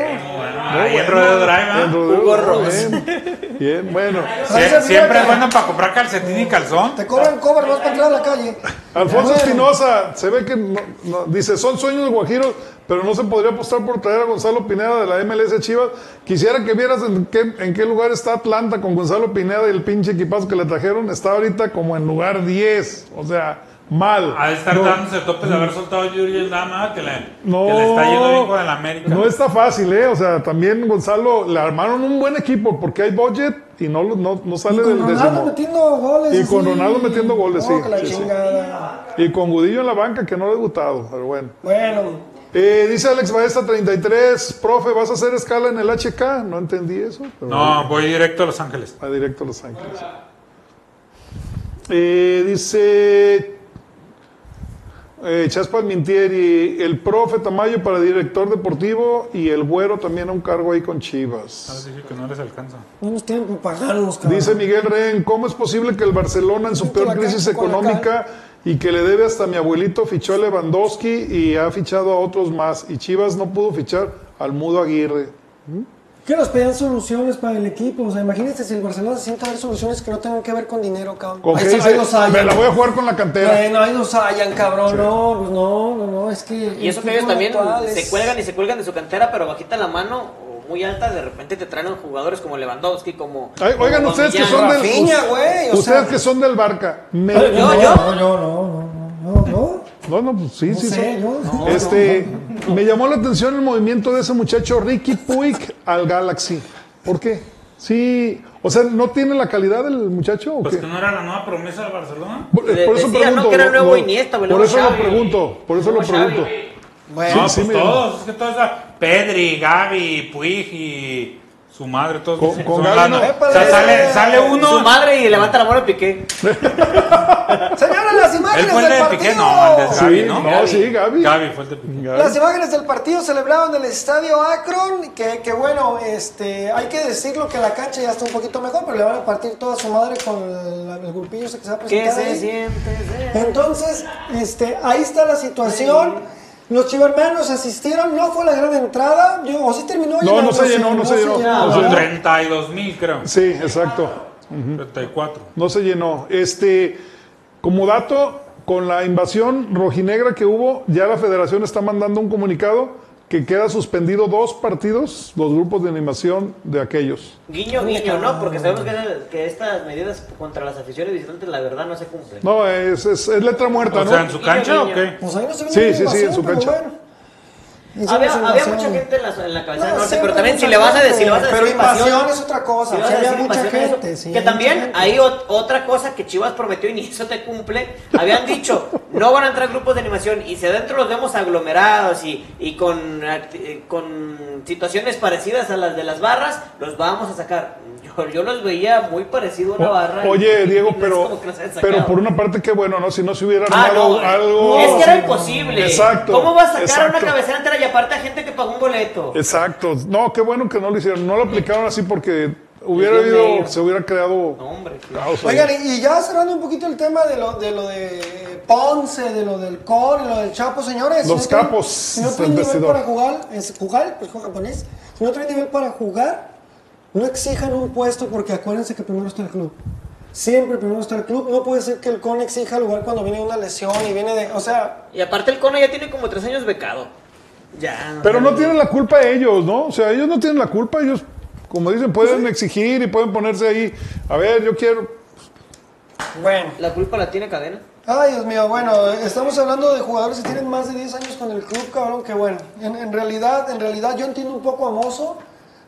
Rodeo Drive, ¿ah? En Rodeo Hugo Ross. Bien, bien, bueno. Sie- siempre es que- bueno para comprar calcetín y calzón. Te cobran cover más para entrar a la calle. Alfonso Bueno. Espinosa, se ve que no- no- dice, son sueños de Guajiros, pero no se podría apostar por traer a Gonzalo Pineda de la MLS Chivas. Quisiera que vieras en qué, en qué lugar está Atlanta con Gonzalo Pineda y el pinche equipazo que le trajeron. Está ahorita como en lugar 10, o sea, mal. Ha de estar No. dándose topes de haber soltado a Yuri Dama, que le, No, que le está yendo bien con el América. No está fácil, ¿eh? O sea, también Gonzalo le armaron un buen equipo porque hay budget y no, no, no Y sale con del Ronaldo décimo. metiendo goles. Y con. Ronaldo metiendo goles, sí, que la sí, sí. Y con Gudillo en la banca que no le ha debutado, pero bueno. Bueno, Eh, dice Alex Maestra 33, profe, ¿vas a hacer escala en el HK? No entendí eso. Pero No, voy directo a Los Ángeles. Va directo a Los Ángeles. Eh, dice eh, Chaspas Mintieri, el profe Tamayo para director deportivo y el güero también a un cargo ahí con Chivas. Ah, dije que no les alcanza. no nos tienen para pagarnos, cabrón. Dice Miguel Ren, ¿cómo es posible que el Barcelona en su peor la crisis económica y que le debe hasta mi abuelito fichó a Lewandowski y ha fichado a otros más y Chivas no pudo fichar al Mudo Aguirre? Que nos pedían soluciones para el equipo. O sea, imagínate si el Barcelona se sienta a ver soluciones que no tengan que ver con dinero, cabrón. ¿Con Ahí se- ahí los hallan. Me la voy a jugar con la cantera. Bueno, ahí nos hallan, cabrón. No, pues no, no, no, es que. Y eso que ellos también se cuelgan y se cuelgan de su cantera, pero bajita la mano o muy alta, de repente te traen jugadores como Lewandowski, como. Ay, oigan, como ustedes que son del. Rafinha, ustedes sea- que son del Barca. me- Yo, no, yo. No, yo, no, no, no, no. No, no, pues sí, No sí, sé, sí. no, este, me llamó la atención el movimiento de ese muchacho Ricky Puig al Galaxy. ¿Por qué? Sí, o sea, ¿no tiene la calidad del muchacho o Pues qué? que no era la nueva promesa del Barcelona. Por, Le- por eso pregunto. que era el nuevo Iniesta Por eso lo pregunto, por eso lo Xavi. pregunto. Bueno, No, Sí, pues todos, es que todos, Pedri, Gaby, Puig y su madre, todos. Con- con la- Gaby no. o sea, sale, sale uno. Su madre y levanta la mano a Piqué. Señores, las Él imágenes fue el del de partido. Piqué, no, el de Sí, Gaby, ¿no? no, sí, Gaby. Gaby fue el de Piqué. Las imágenes del partido celebraron en el estadio Akron, que, que bueno, este, hay que decirlo que la cancha ya está un poquito mejor, pero le van a partir toda su madre con el, el grupillo ese que se va a ¿Qué presentar se ahí. siente? ser? Entonces, este, ahí está la situación. Los chivermanos asistieron, no fue la gran entrada, yo, o sí terminó No, no se llenándose, llenó, no se llenó. llenó, No se Son ¿verdad? 32 mil, creo. Sí, exacto. 34. No se llenó. Este, como dato, con la invasión rojinegra que hubo, ya la federación está mandando un comunicado que queda suspendido dos partidos, los grupos de animación de aquellos. Guiño, guiño, ¿no? Porque sabemos que, que estas medidas contra las aficiones visitantes, la verdad, no se cumplen. No, es, es, es letra muerta, O ¿no? sea, en su cancha o qué? Pues ahí no se ve Sí, sí, sí, en su cancha. bueno. Había, mucha gente en la, en la cabeza No, del norte, pero también si le vas a decir, le vas a decir pero invasión es otra cosa, si o sea, había mucha eso- gente, sí, que también gente. hay ot- otra cosa que Chivas prometió y ni eso te cumple. Habían dicho, no van a entrar grupos de animación y si adentro los vemos aglomerados y, y con, eh, con situaciones parecidas a las de las barras, los vamos a sacar. Yo, yo los veía muy parecido a una barra. Oye, y Diego, no pero, pero por una parte, qué bueno, ¿no? Si no se hubiera Ah, armado no, algo. es que era imposible. Exacto. ¿Cómo vas a sacar exacto, una cabecera entera y aparte a gente que pagó un boleto? Exacto. No, qué bueno que no lo hicieron. No lo aplicaron así porque hubiera habido, se hubiera creado No, hombre. caos. Oigan, y ya cerrando un poquito el tema de lo de, lo de Ponce, de lo del Cor y lo del Chapo, señores. Los traen- capos Si no traen nivel para jugar, es jugar, pues juega japonés. Si no traen nivel para jugar, no exijan un puesto porque acuérdense que primero está el club. Siempre primero está el club. No puede ser que el CON exija lugar cuando viene una lesión y viene de. O sea, Y aparte el Cono ya tiene como tres años becado. Ya. Pero no tienen la culpa ellos, ¿no? O sea, ellos no tienen la culpa, ellos como dicen, pueden exigir y pueden ponerse ahí. A ver, yo quiero. Bueno. La culpa la tiene cadena. Ay, Dios mío, bueno, estamos hablando de jugadores que tienen más de 10 años con el club, cabrón, que bueno, en, en realidad, en realidad yo entiendo un poco a Mozo,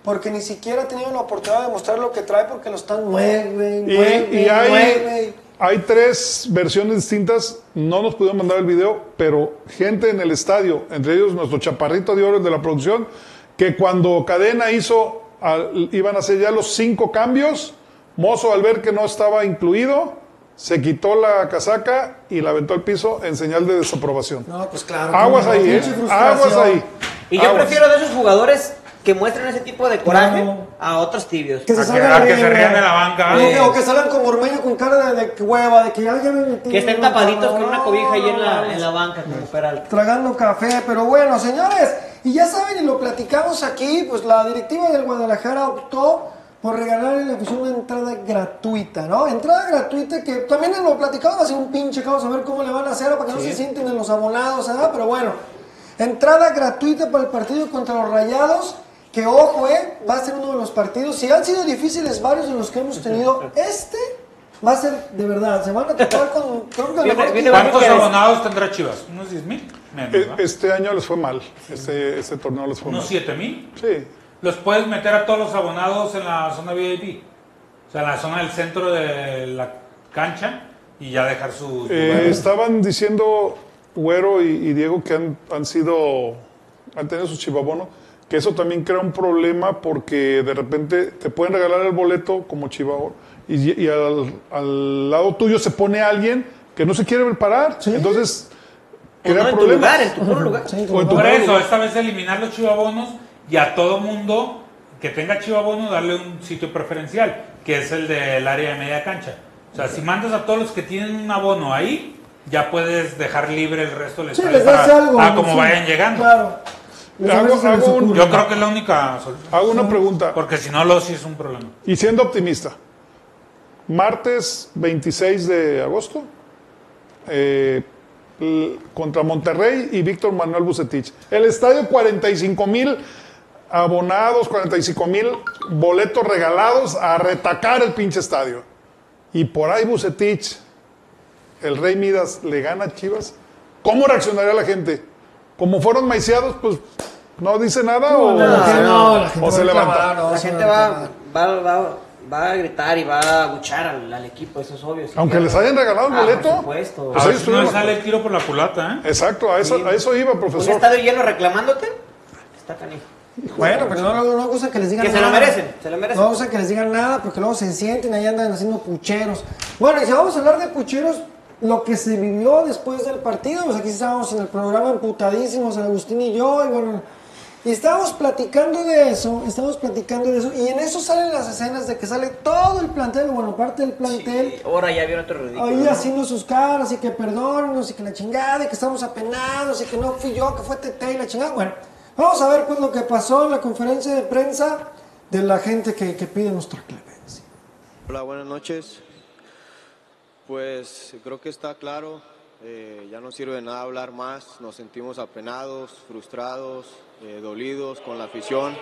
porque ni siquiera ha tenido la oportunidad de mostrar lo que trae porque lo están mueve, Y, mueve, y hay, mueve. hay tres versiones distintas. No nos pudieron mandar el video, pero gente en el estadio, entre ellos nuestro chaparrito de oro de la producción, que cuando Cadena hizo, al- iban a hacer ya los cinco cambios, Mozo al ver que no estaba incluido, se quitó la casaca y la aventó al piso en señal de desaprobación. No, pues claro. Aguas no, ahí, ¿eh? Aguas ahí. Y yo Aguas. prefiero de esos jugadores que muestren ese tipo de coraje Claro. a otros tibios. Que se A salgan a que se riendo. rían de la banca. O que- Sí. O que salgan como Ormeño con cara de, de hueva, de que ya, ya me metí. Que estén no, tapaditos con una cobija ahí en la, en la banca como Peralta. tragando café, pero bueno, señores, y ya saben y lo platicamos aquí, pues la directiva del Guadalajara optó por regalarle a una entrada gratuita, ¿no? Entrada gratuita que también lo platicamos hace un pinche caos a ver cómo le van a hacer para que no se sienten en los abonados, ¿verdad? Pero bueno, entrada gratuita para el partido contra los Rayados. Que ojo, eh, va a ser uno de los partidos. Si han sido difíciles varios de los que hemos tenido, este va a ser de verdad. Se van a tocar con. Creo que el Viene-. ¿Cuántos abonados tendrá Chivas? ¿Unos 10 mil? Menos, E- ¿verdad? Este año les fue mal. Este, este torneo les fue ¿Unos mal. 7 mil? Sí. Los puedes meter a todos los abonados en la zona VIP. O sea, en la zona del centro de la cancha y ya dejar sus Eh, estaban diciendo Güero y, y Diego que han, han sido, han tenido su chivabono, que eso también crea un problema porque de repente te pueden regalar el boleto como chivabono y, y al, al lado tuyo se pone alguien que no se quiere ver parar. Sí. Entonces, no crea en tu lugar, en tu puro lugar. Sí, O en tu Por eso, lugar. esta vez eliminar los chivabonos y a todo mundo que tenga chivabono darle un sitio preferencial, que es el del área de media cancha. O sea, si mandas a todos los que tienen un abono ahí, ya puedes dejar libre el resto del Sí, estadio les das para- algo. a como sí, vayan llegando. Claro. Hago- hago un-. Yo creo que es la única solución. Hago una pregunta. Porque si no, lo sí es un problema. Y siendo optimista, martes 26 de agosto, eh, contra Monterrey y Víctor Manuel Bucetich. El estadio 45 mil abonados, 45 mil boletos regalados a retacar el pinche estadio. Y por ahí Bucetich, el Rey Midas, le gana a Chivas. ¿Cómo reaccionaría la gente? Como fueron maiciados, pues no dice nada o, la gente no, la gente o va se a levanta. no, La gente va, va, va, va a gritar y va a abuchar al, al equipo, eso es obvio. si Aunque les hayan regalado el Ah, boleto. Por supuesto. Pues a ver si no sale el tiro por la culata, ¿eh? Exacto, a eso, a eso iba, Un profesor. estadio lleno reclamándote, está canijo. Bueno, pero no, no, no gusta que les digan Que se lo merecen, se lo merecen. No gusta que les digan nada porque luego se sienten ahí andan haciendo pucheros. Bueno, y si vamos a hablar de pucheros, lo que se vivió después del partido, pues aquí estábamos en el programa emputadísimos, Agustín y yo, y bueno, y estábamos platicando de eso, estábamos platicando de eso, y en eso salen las escenas de que sale todo el plantel, bueno, parte del plantel, Sí, ahora ya vieron otro ridículo. ahí ¿no? haciendo sus caras y que perdónenos y que la chingada y que estamos apenados y que no fui yo, que fue Tete y la chingada. Bueno, vamos a ver pues lo que pasó en la conferencia de prensa de la gente que, que pide nuestra clemencia. Hola, buenas noches. Pues creo que está claro, eh, ya no sirve de nada hablar más, nos sentimos apenados, frustrados, eh, dolidos con la afición.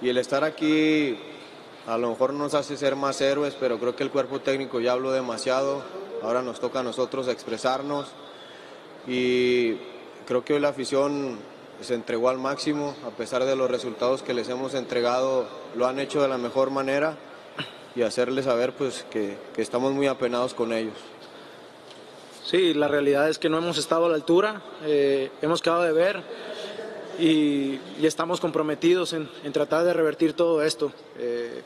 Y el estar aquí a lo mejor nos hace ser más héroes, pero creo que el cuerpo técnico ya habló demasiado, ahora nos toca a nosotros expresarnos. Y creo que hoy la afición se entregó al máximo, a pesar de los resultados que les hemos entregado, lo han hecho de la mejor manera. Y hacerles saber pues que, estamos muy apenados con ellos. Sí, la realidad es que no hemos estado a la altura, eh, hemos quedado de ver y, y estamos comprometidos en, en tratar de revertir todo esto. Eh,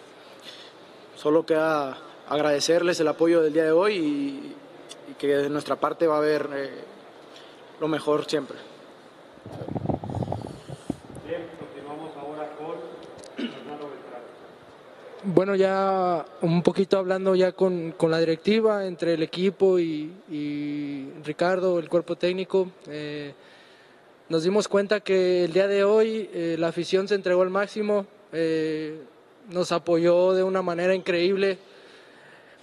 solo queda agradecerles el apoyo del día de hoy y, y que de nuestra parte va a haber eh, lo mejor siempre. Bueno, ya un poquito hablando ya con, con la directiva, entre el equipo y, y Ricardo, el cuerpo técnico, eh, nos dimos cuenta que el día de hoy eh, la afición se entregó al máximo, eh, nos apoyó de una manera increíble,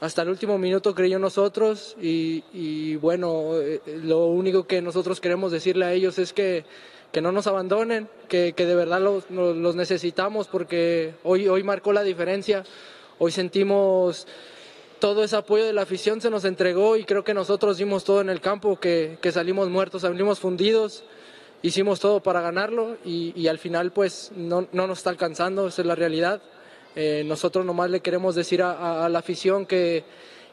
hasta el último minuto creyó nosotros y, y bueno, eh, lo único que nosotros queremos decirle a ellos es que, que no nos abandonen, que, que de verdad los- los necesitamos porque hoy, hoy marcó la diferencia, hoy sentimos todo ese apoyo de la afición se nos entregó y creo que nosotros dimos todo en el campo, que, que salimos muertos, salimos fundidos, hicimos todo para ganarlo y, al final pues no, no nos está alcanzando, esa es la realidad. Eh, nosotros nomás le queremos decir a, la afición que,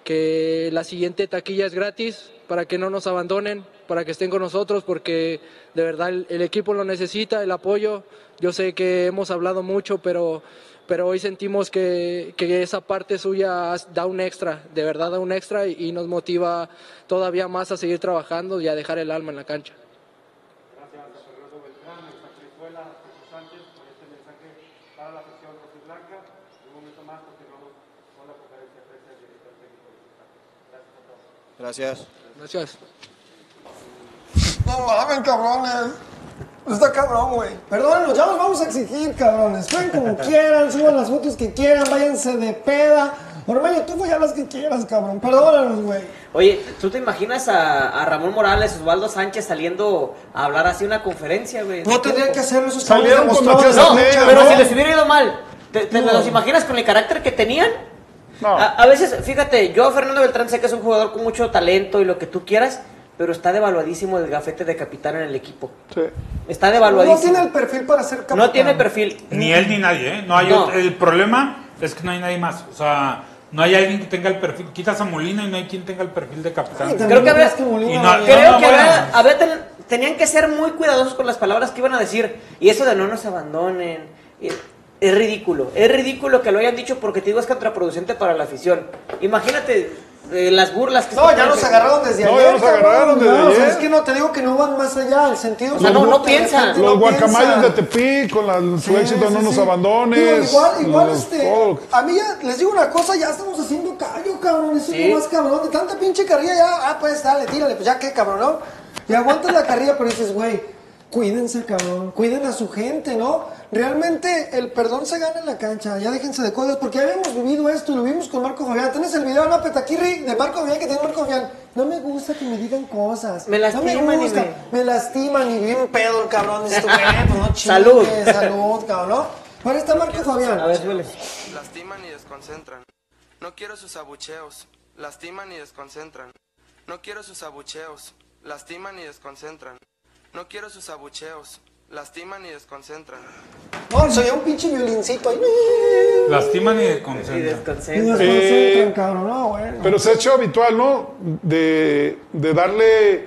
que la siguiente taquilla es gratis para que no nos abandonen, para que estén con nosotros, porque de verdad el, equipo lo necesita, el apoyo. Yo sé que hemos hablado mucho, pero, pero hoy sentimos que, que esa parte suya da un extra, de verdad da un extra y nos motiva todavía más a seguir trabajando y a dejar el alma en la cancha. Gracias. Gracias. No mames, cabrones. Está cabrón, güey. Perdónenos, ya nos vamos a exigir, cabrones. Jueguen como quieran, suban las fotos que quieran, váyanse de peda. Ormeño, tú ya las que quieras, cabrón. Perdónanos, güey. Oye, ¿tú te imaginas a, a Ramón Morales, Osvaldo Sánchez saliendo a hablar así en una conferencia, güey? No tendrían que hacerlo esos Salieron con lucha, Pero ¿no? si les hubiera ido mal, ¿te, te No. los imaginas con el carácter que tenían? No. A, a veces, fíjate, yo Fernando Beltrán sé que es un jugador con mucho talento y lo que tú quieras, pero está devaluadísimo el gafete de capitán en el equipo. Sí. Está No devaluadísimo. tiene el perfil para ser capitán. No tiene perfil. Ni él ni nadie, ¿eh? No hay No. otro- el problema es que no hay nadie más. O sea, no hay alguien que tenga el perfil. Quitas a Molina y no hay quien tenga el perfil de capitán. Ay, Creo que habría- crees Molina y no- vaya- Creo no, que bueno. había- había ten- tenían que ser muy cuidadosos con las palabras que iban a decir. Y eso de no nos abandonen. y- Es ridículo. Es ridículo que lo hayan dicho porque te digo es contraproducente para la afición. Imagínate eh, las burlas que No, se ya nos agarraron desde No, ayer. ya nos agarraron desde ya, o sea, ayer. es que no te digo que no van más allá. El sentido O sea, no- no piensan. Los no guacamayos de Tepic con la- su Sí, éxito sí, no nos abandones. Digo, igual, igual los- este, todo a mí ya, les digo una cosa, ya estamos haciendo callo, cabrón, eso Sí. es lo más cabrón, de tanta pinche carrilla ya, ah, pues dale, tírale, pues ya qué, cabrón, ¿no? Y aguantas la carrilla, pero dices, güey, cuídense, cabrón, cuiden a su gente, ¿no? Realmente el perdón se gana en la cancha, ya déjense de cosas, porque ya habíamos vivido esto, y lo vimos con Marco Fabián, ¿tienes el video, no, Petaquirri, de Marco Fabián, que tiene Marco Fabián? No me gusta que me digan cosas, Me no lastiman me y gusta, me- me lastiman y bien pedo el cabrón, güey, pues no chingues, Salud. salud, cabrón, ¿no? Ahora está Marco Fabián. A ver, súbele. Lastiman y desconcentran. No quiero sus abucheos. Lastiman y desconcentran. No quiero sus abucheos. Lastiman y desconcentran. No quiero sus abucheos. Lastiman y desconcentran. No, soy un pinche violincito ahí. Lastiman y Y desconcentran. Y desconcentran. Eh, cabrón. No, bueno. Pero se ha hecho habitual, ¿no? De, de darle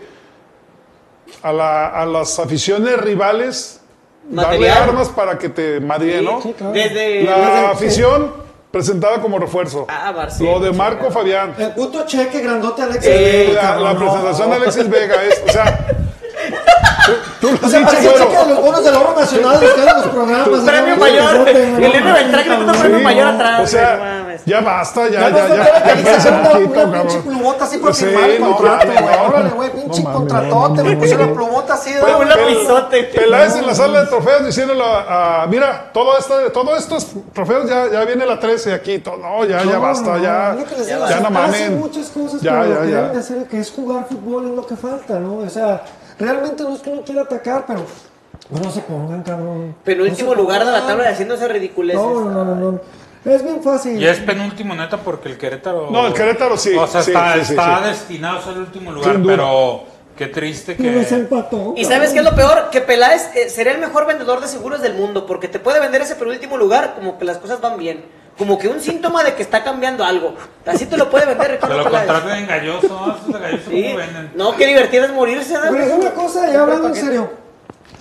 a, la- a las aficiones rivales, darle armas para que te madrien, ¿no? Sí, claro. Desde. La afición presentada como refuerzo. Ah, Barcelona. Lo de Marco Fabián. El puto cheque grandote Alexis Eh, Vega, La, la no. presentación de Alexis Vega es, o sea, tú, lo O sea, parece el cheque de los bonos del oro nacional que en los programas. Premio ¿no? mayor. El Beltrán que le quitó Sí. premio mayor atrás. O güey, no sea, mames. ya basta, ya, Ya ya, ya. que una, pinche plumota así por Sí, firmar el no, contrato, mames, güey. Órale, güey, pinche contratote. Me pusieron no. plumota así. Fue ¿no? un lapizote. Peláez en la sala de trofeos diciéndole a, mira, todo esto, todos estos trofeos ya, ya viene la 13 aquí. todo- no, ya, ya basta, ya. que Ya, no hacen mamen. muchas cosas, Ya, pero lo ya, que ya. deben de hacer que es jugar fútbol es lo que falta, ¿no? O sea, realmente no es que uno quiera atacar, pero no se pongan, cabrón. Penúltimo No lugar de la tabla y haciéndose ridiculeces. No, no, no, no. Es bien fácil. Y es penúltimo neta porque el Querétaro. No, el Querétaro sí, O sea, sí, está, sí, sí, está sí. destinado a ser el último lugar, pero qué triste Y nos que. empató. ¿Y sabes qué es lo peor? Que Peláez eh, sería el mejor vendedor de seguros del mundo, porque te puede vender ese penúltimo lugar como que las cosas van bien. Como que un síntoma de que está cambiando algo. Así te lo puede vender Que Ricardo lo Peláez. engañosos Sí. venden. No, qué divertido es morirse, ¿no? Pero es una cosa, ya hablando en serio.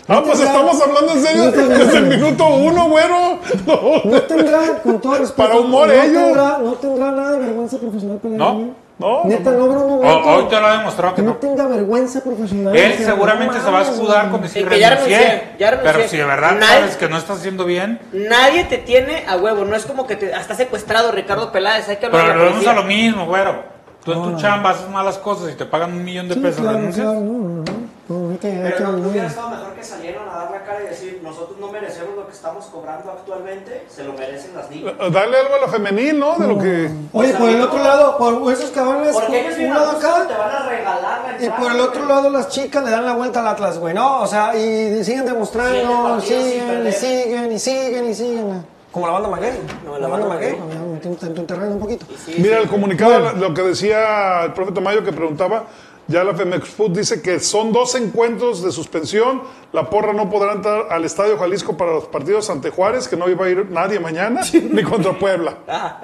Ah, pues tendrá- estamos hablando en serio no tendrá- desde el minuto uno, güero. No. No tendrá, con todo respeto. Para humor no ellos. Tendrá, no tendrá nada de vergüenza profesional Peláez, No, no, Neta, no, Bruno. O- Blanco. hoy te lo ha demostrado Que que no no. tenga vergüenza profesional. Él seguramente no se va a escudar con decir que ya renuncié. ya renuncié. Pero si de verdad Nadie- sabes que no estás haciendo bien, Nadie te tiene a huevo. No es como que te, hasta secuestrado Ricardo Peláez. Hay que hablar pero volvemos a lo mismo, güero. Tú en tu chamba haces malas cosas y te pagan un millón de Sí, pesos, claro, renuncias. claro, no, no, no, no, que, Pero que no hubiera estado mejor que salieran a dar la cara y decir, nosotros no merecemos lo que estamos cobrando actualmente, se lo merecen las ligas. Darle algo a la femenil, ¿no? De lo que. Oye, por el otro lado, por esos cabrones, Porque ellos un lado acá te van a regalar la y entrada, por el otro güey. lado las chicas le dan la vuelta al Atlas, güey, ¿no? O sea, y siguen demostrando, siguen, y siguen, y siguen, y siguen. Como la banda Maguey. No, la la banda banda Maguey. Maguey. En tu terreno un poquito. Mira, el comunicado, lo que decía el profe Tamayo que preguntaba, ya la Femex Food dice que son dos encuentros de suspensión. La porra no podrá entrar al Estadio Jalisco para los partidos ante Juárez, que no iba a ir nadie mañana, ni contra Puebla. Ah,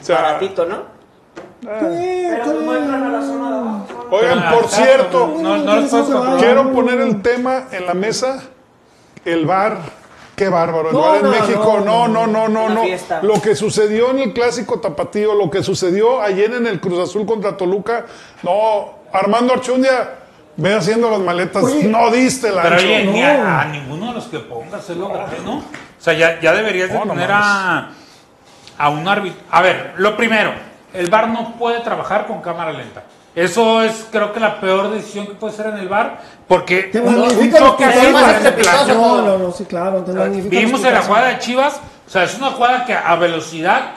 O sea, baratito, ¿no? Pero no entran a la zona de abajo. oigan, Ah, por cierto, no, quiero poner el tema en la mesa, el bar. Qué bárbaro, el No, bar en no, México, no, no, no, no, no. Lo que sucedió en el clásico tapatío, lo que sucedió ayer en el Cruz Azul contra Toluca, no, Armando Archundia, ve haciendo las maletas, Oye, no diste la Pero oye, ni no. a, a ninguno de los que pongas es lo grave, ¿no? O sea, ya, ya deberías de No, no tener a, a un árbitro. A ver, lo primero, el VAR no puede trabajar con cámara lenta. Eso es, creo que la peor decisión que puede ser en el VAR, porque Te un, un magnifica lo choque que así parece estrepitoso. plagio. No, no, no, sí, claro. Vimos en la jugada de Chivas, o sea, es una jugada que a velocidad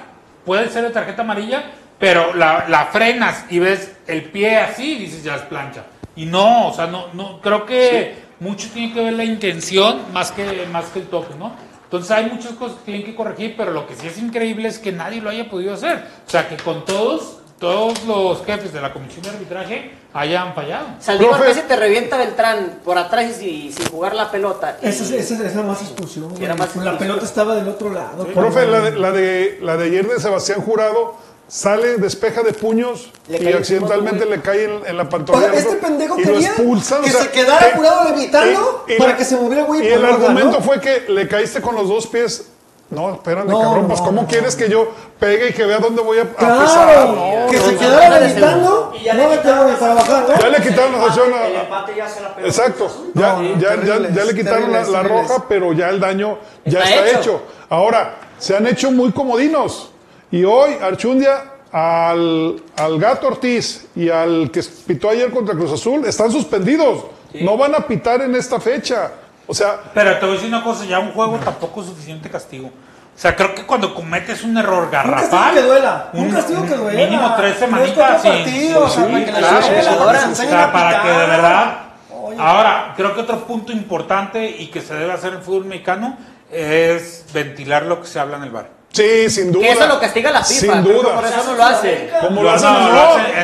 puede ser de tarjeta amarilla, pero la, la frenas y ves el pie así dices ya es plancha. Y no, o sea, no, no creo que mucho tiene que ver la intención más que, más que el toque, ¿no? Entonces hay muchas cosas que tienen que corregir, pero lo que sí es increíble es que nadie lo haya podido hacer. O sea, que con todos, todos los jefes de la comisión de arbitraje hayan fallado. Saldívar casi te revienta Beltrán por atrás y sin jugar la pelota. Esa es, esa es- la más expulsión. güey. Era más la expulsión. pelota estaba del otro lado. Profe, la de, la, de, la de ayer de Sebastián Jurado, sale, despeja de puños Le y accidentalmente le cae en, en la O pantorrilla. sea, este pendejo y lo quería expulsan, que o sea, se quedara que- curado levitando y- y para la- que se moviera el güey Y el bajar, argumento ¿no? fue que le caíste con los dos pies. No, espérame, No, cabrón, pues no, ¿cómo no. quieres que yo pegue y que vea dónde voy a, a Claro, que no, se quedara levitando, Y ya no le me quitaron de trabajar, Ya ¿no? le quitaron la sanción a- El empate ya se la pegó. Exacto, ya, No, ya, ya, le quitaron la, terribles, la terribles. roja, pero ya el daño ya Está está, hecho. hecho. Ahora, se han hecho muy comodinos. Y hoy, Archundia, al, al Gato Ortiz y al que pitó ayer contra Cruz Azul están suspendidos. No van a pitar en esta fecha. O sea, Pero te voy a decir una cosa, ya un juego tampoco es suficiente castigo. O sea, creo que cuando cometes un error garrafal... que duela, un un- castigo que duela. Mínimo tres semanitas. sí, partidos, para que claro, para que o sea, para de verdad... Oye. Ahora, creo que otro punto importante y que se debe hacer en el fútbol mexicano es ventilar lo que se habla en el bar. Sí, sin duda. Que eso lo castiga la FIFA. Sin duda. Por eso no lo hace. Como Lo lo hacen,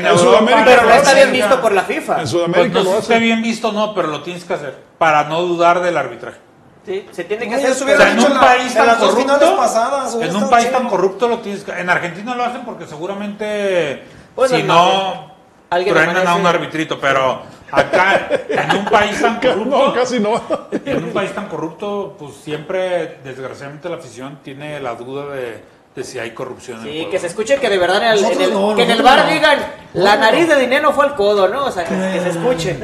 no, en Sudamérica. Pero no está bien visto por la FIFA. En Pues Sudamérica no sé lo hacen. bien visto no, pero lo tienes que hacer para no dudar del arbitraje. Sí, se tiene que Oye, hacer. eso O sea, en un la- país tan corrupto, pasadas, en un país chido. tan corrupto lo tienes que, en Argentina lo hacen porque seguramente Pues si no alguien truenan a un arbitrito, pero acá en un país tan No, corrupto, casi no. en un país tan corrupto, pues siempre desgraciadamente la afición tiene la duda de, de si hay corrupción en el Sí, juego. que se escuche que de verdad en el, en Nosotros el- no, que en el bar no. digan la nariz de dinero fue al codo, ¿no? O sea, que, que se escuche.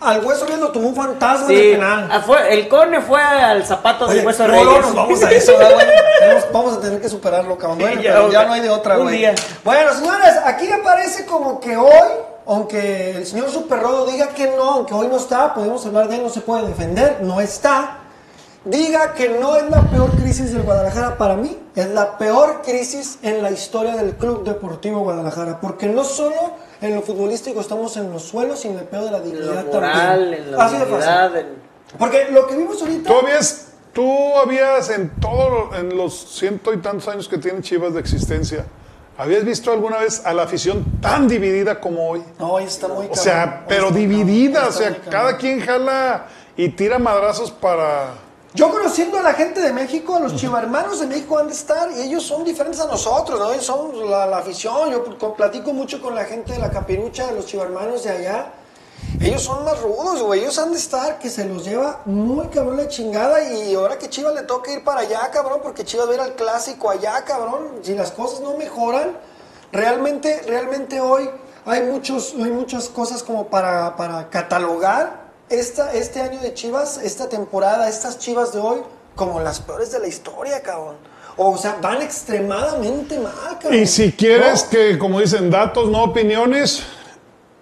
Al hueso bien lo tomó un fantasma Sí, en el penal. ah, fue, el cone fue al zapato Oye, de hueso no, reyes. no, nos vamos a eso, ¿verdad, güey? Tenemos- Vamos a tener que superarlo, cabrón. Bueno, Ya, pero ya no hay de otra, Un güey. día. Bueno, señores, aquí me parece como que hoy, aunque el señor Superrodo diga que no, aunque hoy no está, podemos hablar de él, no se puede defender, no está. Diga que no es la peor crisis del Guadalajara para mí, es la peor crisis en la historia del Club Deportivo Guadalajara, porque no solo en lo futbolístico estamos en los suelos, sino en el peor de la En dignidad lo moral, también. en la Así de fácil. en- Porque lo que vimos ahorita... Tú habías, tú habías en todo, en los ciento y tantos años que tiene Chivas de existencia, ¿habías visto alguna vez a la afición tan dividida como hoy? No, hoy está muy O sea, pero está dividida, cabrón, o sea, cada quien jala y tira madrazos para... Yo conociendo a la gente de México, a los chivarmanos de México han de estar y ellos son diferentes a nosotros, ¿no? Ellos son la, la afición, yo pl- platico mucho con la gente de la capirucha, de los chivarmanos de allá. Ellos son más rudos, güey, ellos han de estar que se los lleva muy cabrón la chingada y ahora que Chivas le toca ir para allá, cabrón, porque Chivas va a ir al clásico allá, cabrón, si las cosas no mejoran, realmente, realmente hoy hay, muchos, hay muchas cosas como para, para catalogar esta, este año de Chivas, esta temporada, estas Chivas de hoy, como las peores de la historia, cabrón. O sea, van extremadamente mal, cabrón. Y si quieres No. que, como dicen, datos, no opiniones,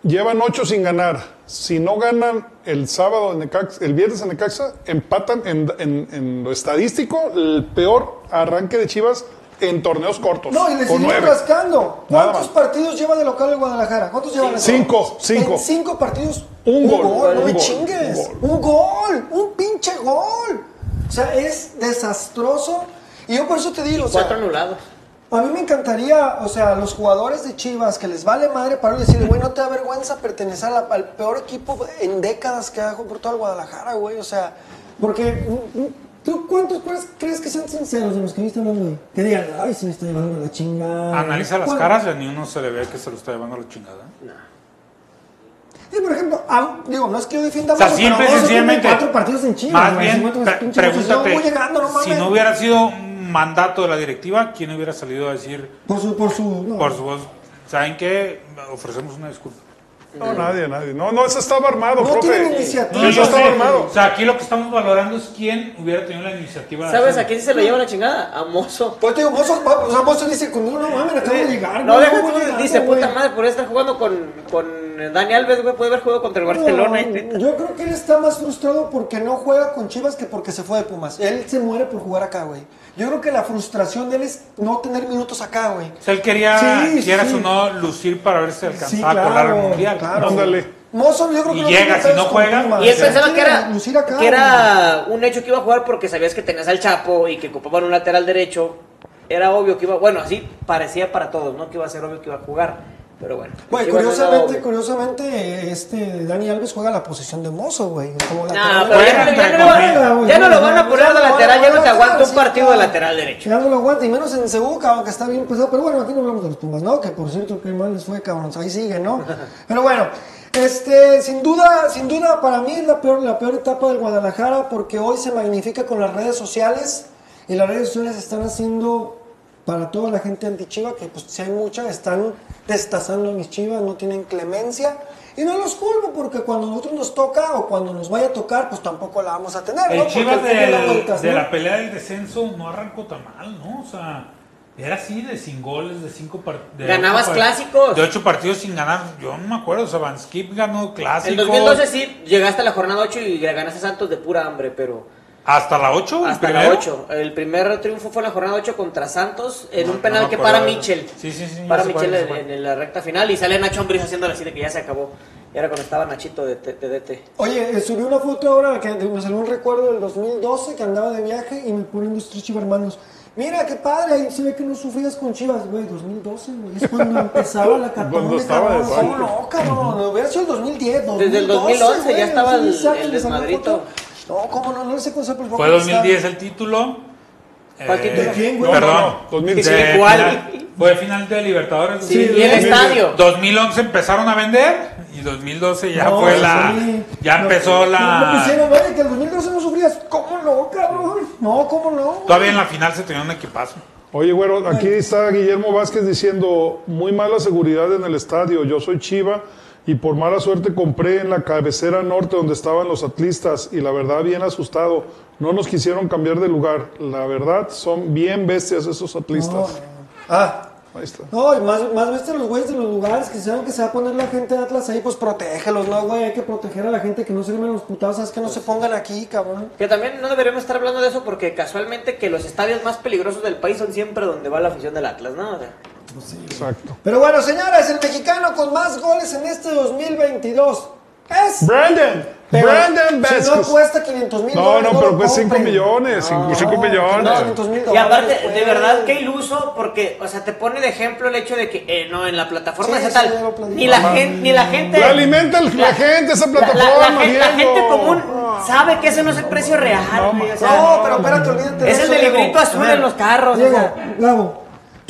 llevan ocho sin ganar. Si no ganan el sábado en Necaxa, el viernes en Necaxa, empatan en, en- en lo estadístico el peor arranque de Chivas en torneos cortos. No, y le con siguen nueve. rascando. ¿Cuántos partidos lleva de local el Guadalajara? ¿Cuántos lleva? Cinco, cinco. En cinco partidos. Un gol, no un me gol, chingues. un Un gol. Un pinche gol. O sea, es desastroso. Y yo por eso te digo, o sea, Cuatro anulados. A mí me encantaría, o sea, los jugadores de Chivas que les vale madre para decirle, güey, no te da vergüenza pertenecer a la- al peor equipo en décadas que ha por todo el Guadalajara, güey. O sea, porque ¿tú cuántos crees, crees que sean sinceros de los que viste hablando, güey? Que digan, ay, se me está llevando la chingada. Analiza las ¿Cuál- caras y a ni uno se le ve que se lo está llevando la chingada. Sí, por ejemplo, a- digo, no es que yo defienda O sea, y tiene sencillamente. cuatro partidos en Chivas. Más bien, pregúntate, no si no hubiera sido mandato de la directiva, ¿quién hubiera salido a decir Por su, por su, no. por su voz? ¿Saben qué? Ofrecemos una disculpa. No, nadie, nadie. No, no, eso estaba armado, No profe. iniciativa. No, eso yo estaba armado. O sea, aquí lo que estamos valorando es quién hubiera tenido la iniciativa. de ¿Sabes a quién se lo lleva la chingada? A Mozo. Pues te digo, Mozo, o sea, Mozo dice, conmigo no mames, acabo de llegar. No, deja voy tú, dice, puta madre, por estar jugando con, con Dani Alves, güey, puede haber jugado contra el Barcelona. No, yo creo que él está más frustrado porque no juega con Chivas que porque se fue de Pumas. Él se muere por jugar acá, güey. Yo creo que la frustración de él es no tener minutos acá, güey. O sea, él quería, Sí, quieras sí. o no, lucir para ver si alcanzaba Sí, a colar claro, al mundial. claro. Ándale. Mozo, yo creo que Y no llega, si no con juega, Pumas. Y él pensaba que era, lucir acá, que era un hecho que iba a jugar porque sabías que tenías al Chapo y que ocupaban un lateral derecho. Era obvio que iba, bueno, así parecía para todos, ¿no? Que iba a ser obvio que iba a jugar. Pero bueno. Güey, curiosamente, curiosamente, este Dani Alves juega la posición de Mozo, güey. Como No, pero ya, no, Entre ya no lo van- ya no lo van a poner de lateral, ya no te aguanta un partido de lateral derecho. Ya no lo aguanta, y menos en Cebu, cabrón, que está bien pesado. Pero bueno, aquí no hablamos de los Pumas, ¿no? Que por cierto, que mal les fue, cabrón. Ahí sigue, ¿no? Pero bueno, este, sin duda, sin duda, para mí es la peor, la peor etapa del Guadalajara porque hoy se magnifica con las redes sociales y las redes sociales están haciendo para toda la gente anti-chiva, que pues si hay mucha, están destazando a mis chivas, no tienen clemencia. Y no los culpo porque cuando a nosotros nos toca o cuando nos vaya a tocar, pues tampoco la vamos a tener, ¿no? El Porque Chivas vueltas, de ¿no? la pelea del descenso no arrancó tan mal, ¿no? O sea, era así de sin goles, de cinco partidos. Ganabas clásicos. De ocho partidos sin ganar. Yo no me acuerdo, o sea, Van Skip ganó clásicos. En 2012 sí, llegaste a la jornada 8 y le ganaste a Santos de pura hambre, pero ¿Hasta la 8? hasta la 8. El primer triunfo fue en la jornada 8 contra Santos en un no penal me que para Michel. Sí, sí, sí, Para Michel en, cuál. en la recta final y sale Nacho Ambriz haciéndole así de que ya se acabó. Y era cuando estaba Nachito de, de, de DT. Oye, eh, subí una foto ahora que me salió un recuerdo del 2012 que andaba de viaje y me ponen los tres chivarmanos. Mira, qué padre, ahí se ve que no sufrías con chivas, güey, 2012, güey, es cuando empezaba la cabrón, de ¿cómo no, cabrón? Hubiera sido el 2010, 2012, Desde el 2011 ya estaba el- el desmadrito. No, cómo no, no sé cómo se por Fue 2010 el título. ¿Cuál Eh, título? ¿De quién, güey? Perdón. No, no, 2010. De ¿Cuál? fue final de Libertadores. Sí, Sí, y el 2010. estadio. 2011 empezaron a vender y 2012 ya No, fue la. sí. Ya No, empezó No la. pusieron, oye, que el 2012 no sufrías. ¿Cómo no, cabrón? No, ¿cómo no? Todavía en la final se tenía un equipazo. Oye, güero, aquí está Guillermo Vázquez diciendo, muy mala seguridad en el estadio, yo soy Chiva y por mala suerte compré en la cabecera norte donde estaban los atlistas y la verdad bien asustado, no nos quisieron cambiar de lugar, la verdad son bien bestias esos atlistas. Ah, Ahí está. No, y más, más viste los güeyes de los lugares que saben que se va a poner la gente de Atlas ahí, pues protégelos, ¿no, güey? Hay que proteger a la gente que no se ven los putados, ¿sabes? Que no se pongan aquí, cabrón. Que también no deberíamos estar hablando de eso porque casualmente que los estadios más peligrosos del país son siempre donde va la afición del Atlas, ¿no? O sea, Exacto. Pero bueno, señores, el mexicano con más goles en este 2022 es... Brandon, Pero Brandon Si no Vázquez. cuesta 500 mil No, dólares, no, pero lo pues 5 compren. millones, 5 millones. no, 500 mil Y aparte, pues. de verdad, qué iluso, porque, o sea, te pone de ejemplo el hecho de que, eh, no, en la plataforma Sí, esa tal, ni la gente, ni la gente... La alimenta el- la gente, esa la- la- la plataforma, La, gente común sabe que ese no es el precio real, o sea, No, pero espérate, olvídate Es el del librito azul en los carros, o Diego, sea. Gabo,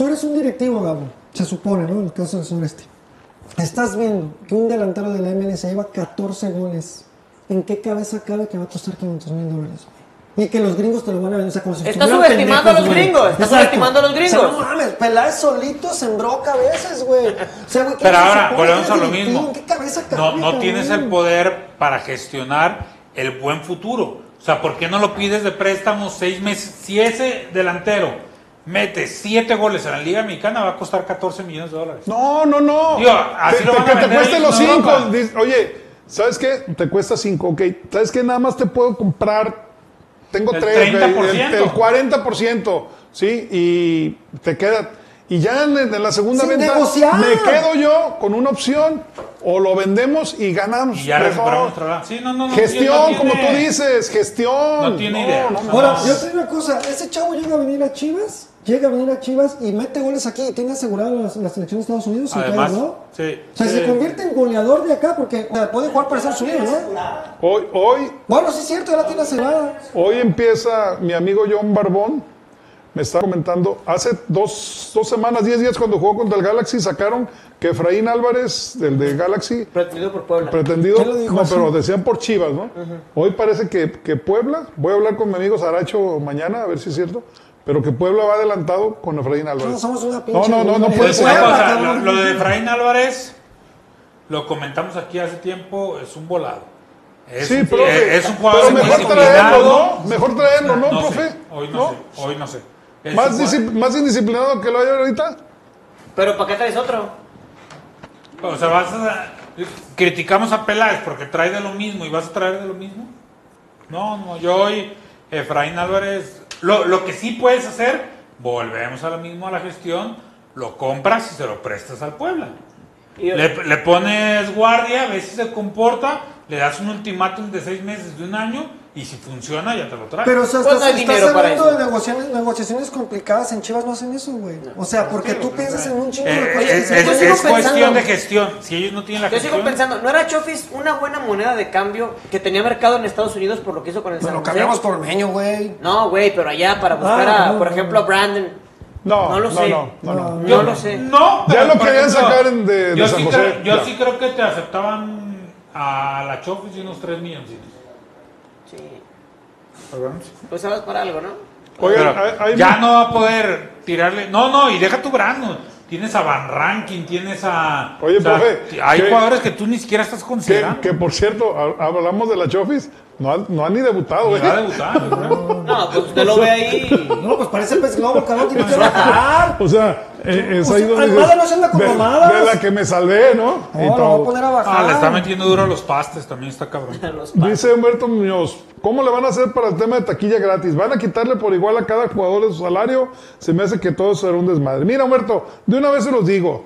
tú eres un directivo, Gabo. Se supone, ¿no? En el caso del sureste. Estás viendo que un delantero de la MLS lleva 14 goles. ¿En qué cabeza cabe que va a costar 500 mil dólares? güey? Y que los gringos te lo van a vender. O sea, como si Está estuvieran subestimando a los güey. gringos, está Exacto. subestimando a los O sea, gringos. no mames, Peláez solito sembró cabezas, güey. O sea, güey, ¿qué Pero ahora, volvemos a lo directivo? mismo. ¿En qué cabeza cabe, No, no cabrón? tienes el poder para gestionar el buen futuro. O sea, ¿por qué no lo pides de préstamo seis meses? Si ese delantero mete siete goles en la Liga Mexicana, va a costar 14 millones de dólares. No, no, no. Digo, así Te- lo te- van a que te cueste los Europa. 5. Oye, ¿Sabes qué? Te cuesta 5, ok. ¿Sabes qué? Nada más te puedo comprar. Tengo El 3, el, 30%. el 40%, ¿sí? Y te queda. Y ya en, en la segunda Sin venta negociar. me quedo yo con una opción o lo vendemos y ganamos. Y ya mejor. recuperamos. Sí, no, no, no, Gestión, como tú dices, gestión. No tiene idea. no, Ahora, no. yo te digo una cosa, ese chavo llega a venir a Chivas, llega a venir a Chivas y mete goles aquí y tiene asegurado la, la selección de Estados Unidos, sin Además, pedos, ¿no? sí. O sea, se Sí. convierte en goleador de acá porque o sea, puede jugar para Estados Unidos, ¿no? Hoy, hoy, Bueno, sí es cierto, ya la tiene asegurada. Hoy empieza mi amigo John Barbón. Me está comentando, hace dos, dos semanas, diez días cuando jugó contra el Galaxy, sacaron que Efraín Álvarez, del de Galaxy, Pretendido por Puebla. pretendido, ¿Quién lo dijo no, así? pero decían por Chivas, ¿no? Hoy parece que, que Puebla, voy a hablar con mi amigo Saracho mañana, a ver si es cierto, pero que Puebla va adelantado con Efraín Álvarez. No, somos una no, pinche no, no, puede ser. cosa, lo, lo de Efraín Álvarez, lo comentamos aquí hace tiempo, es un volado. Es, Sí, un, profe, es un jugador pero mejor disciplinado. traerlo, ¿no? Mejor traerlo, ¿no, No profe? sé, hoy no, sé, hoy no sé. Es más indisciplinado que lo hay ahorita. Pero ¿para qué traes otro? O sea, vas a, criticamos a Peláez porque trae de lo mismo y vas a traer de lo mismo. No, no, yo hoy, Efraín Álvarez, lo, lo que sí puedes hacer, volvemos a lo mismo a la gestión, lo compras y se lo prestas al Puebla. Le, le pones guardia, ves si se comporta, le das un ultimátum de seis meses, de un año, y si funciona ya te lo traes. Pero o sea, Pues estás, no estás hablando de negociaciones, negociaciones complicadas. En Chivas no hacen eso, güey. O sea, porque tú piensas en un chingo de Eh, cosas. es, que se es- Yo cuestión pensando- de gestión. Si ellos no tienen la Yo sigo pensando, ¿no era Chofis una buena moneda de cambio que tenía mercado en Estados Unidos por lo que hizo con el San lo cambiamos por Meño, güey. No, güey, pero allá para buscar Ah, a, no, por ejemplo, a Brandon. No, No lo no, sé. no, no, no. No lo sé. No, Ya pero, lo por querían sacar en- de- de yo San sí José, Creo, yo ya. sí creo que te aceptaban a la Chofis y unos 3 milloncitos. Pues sabes para algo, ¿no? Oigan, Pero hay- hay- ya no va a poder tirarle. No, no, y deja tu Brandon. Tienes a Van Rankin, tienes a. Oye, profe, Hay ¿qué- jugadores que tú ni siquiera estás Que, considerando. que, por cierto, ha- hablamos de la Chofis, no han, no han ni debutado, Ni güey. va a debutar, yo creo. No, pues usted lo ve ahí. No, pues parece pez globo, cabrón. Tiene que bajar. O sea, eh, es ahí donde Almada no se anda con de, mamadas. de la que me salvé, ¿no? Y lo voy a poner a bajar. Ah, le está metiendo duro a los pastes, también está cabrón. Dice Humberto Muñoz, ¿cómo le van a hacer para el tema de taquilla gratis? ¿Van a quitarle por igual a cada jugador de su salario? Se me hace que todo será un desmadre. Mira, Humberto, de una vez se los digo.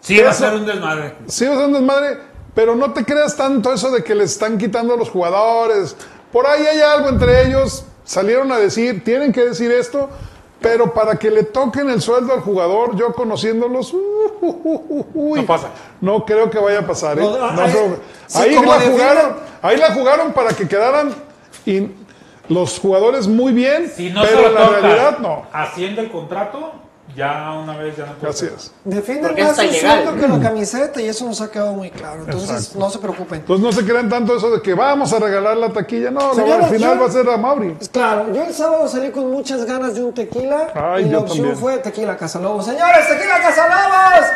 Sí, va a ser un desmadre. Sí, va a ser un desmadre, pero no te creas tanto eso de que le están quitando a los jugadores. Por ahí hay algo entre ellos. Salieron a decir, tienen que decir esto, pero para que le toquen el sueldo al jugador, yo conociéndolos, uh, uh, uh, uy, No pasa. No creo que vaya a pasar. ¿eh? No, No creo- sí, ahí, la jugaron, ahí la jugaron para que quedaran los jugadores muy bien, Si no pero en la realidad no. Asciende el contrato, ya una vez ya no puede es. Defienden Porque más está su ilegal. sueldo que la camiseta y eso nos ha quedado muy claro. Entonces, Exacto. no se preocupen. Entonces no se crean tanto eso de que vamos a regalar la taquilla. No, la- al final yo- va a ser a Mauri. Claro, yo el sábado salí con muchas ganas de un tequila Ay, y la opción también. fue tequila Casalobos. Señores, tequila Casalobos.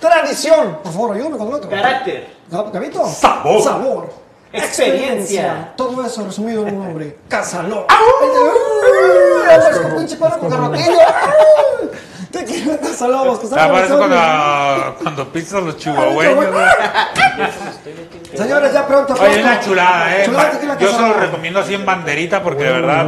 Tradición. Por favor, ayúdame con el otro. Carácter. Gab- Gabito. Sabor. Sabor. Experiencia. Todo eso resumido en un nombre. Casalobos. ¡Ah! Perro con garrotillo. Tequila Casalobos. Que está Ah, parece abrazando. cuando, cuando pisas a los chihuahueños. Señores, ya pronto. Oye, pronto. una chulada, ¿eh? Chulada tequila Yo se lo recomiendo así en banderita porque de verdad,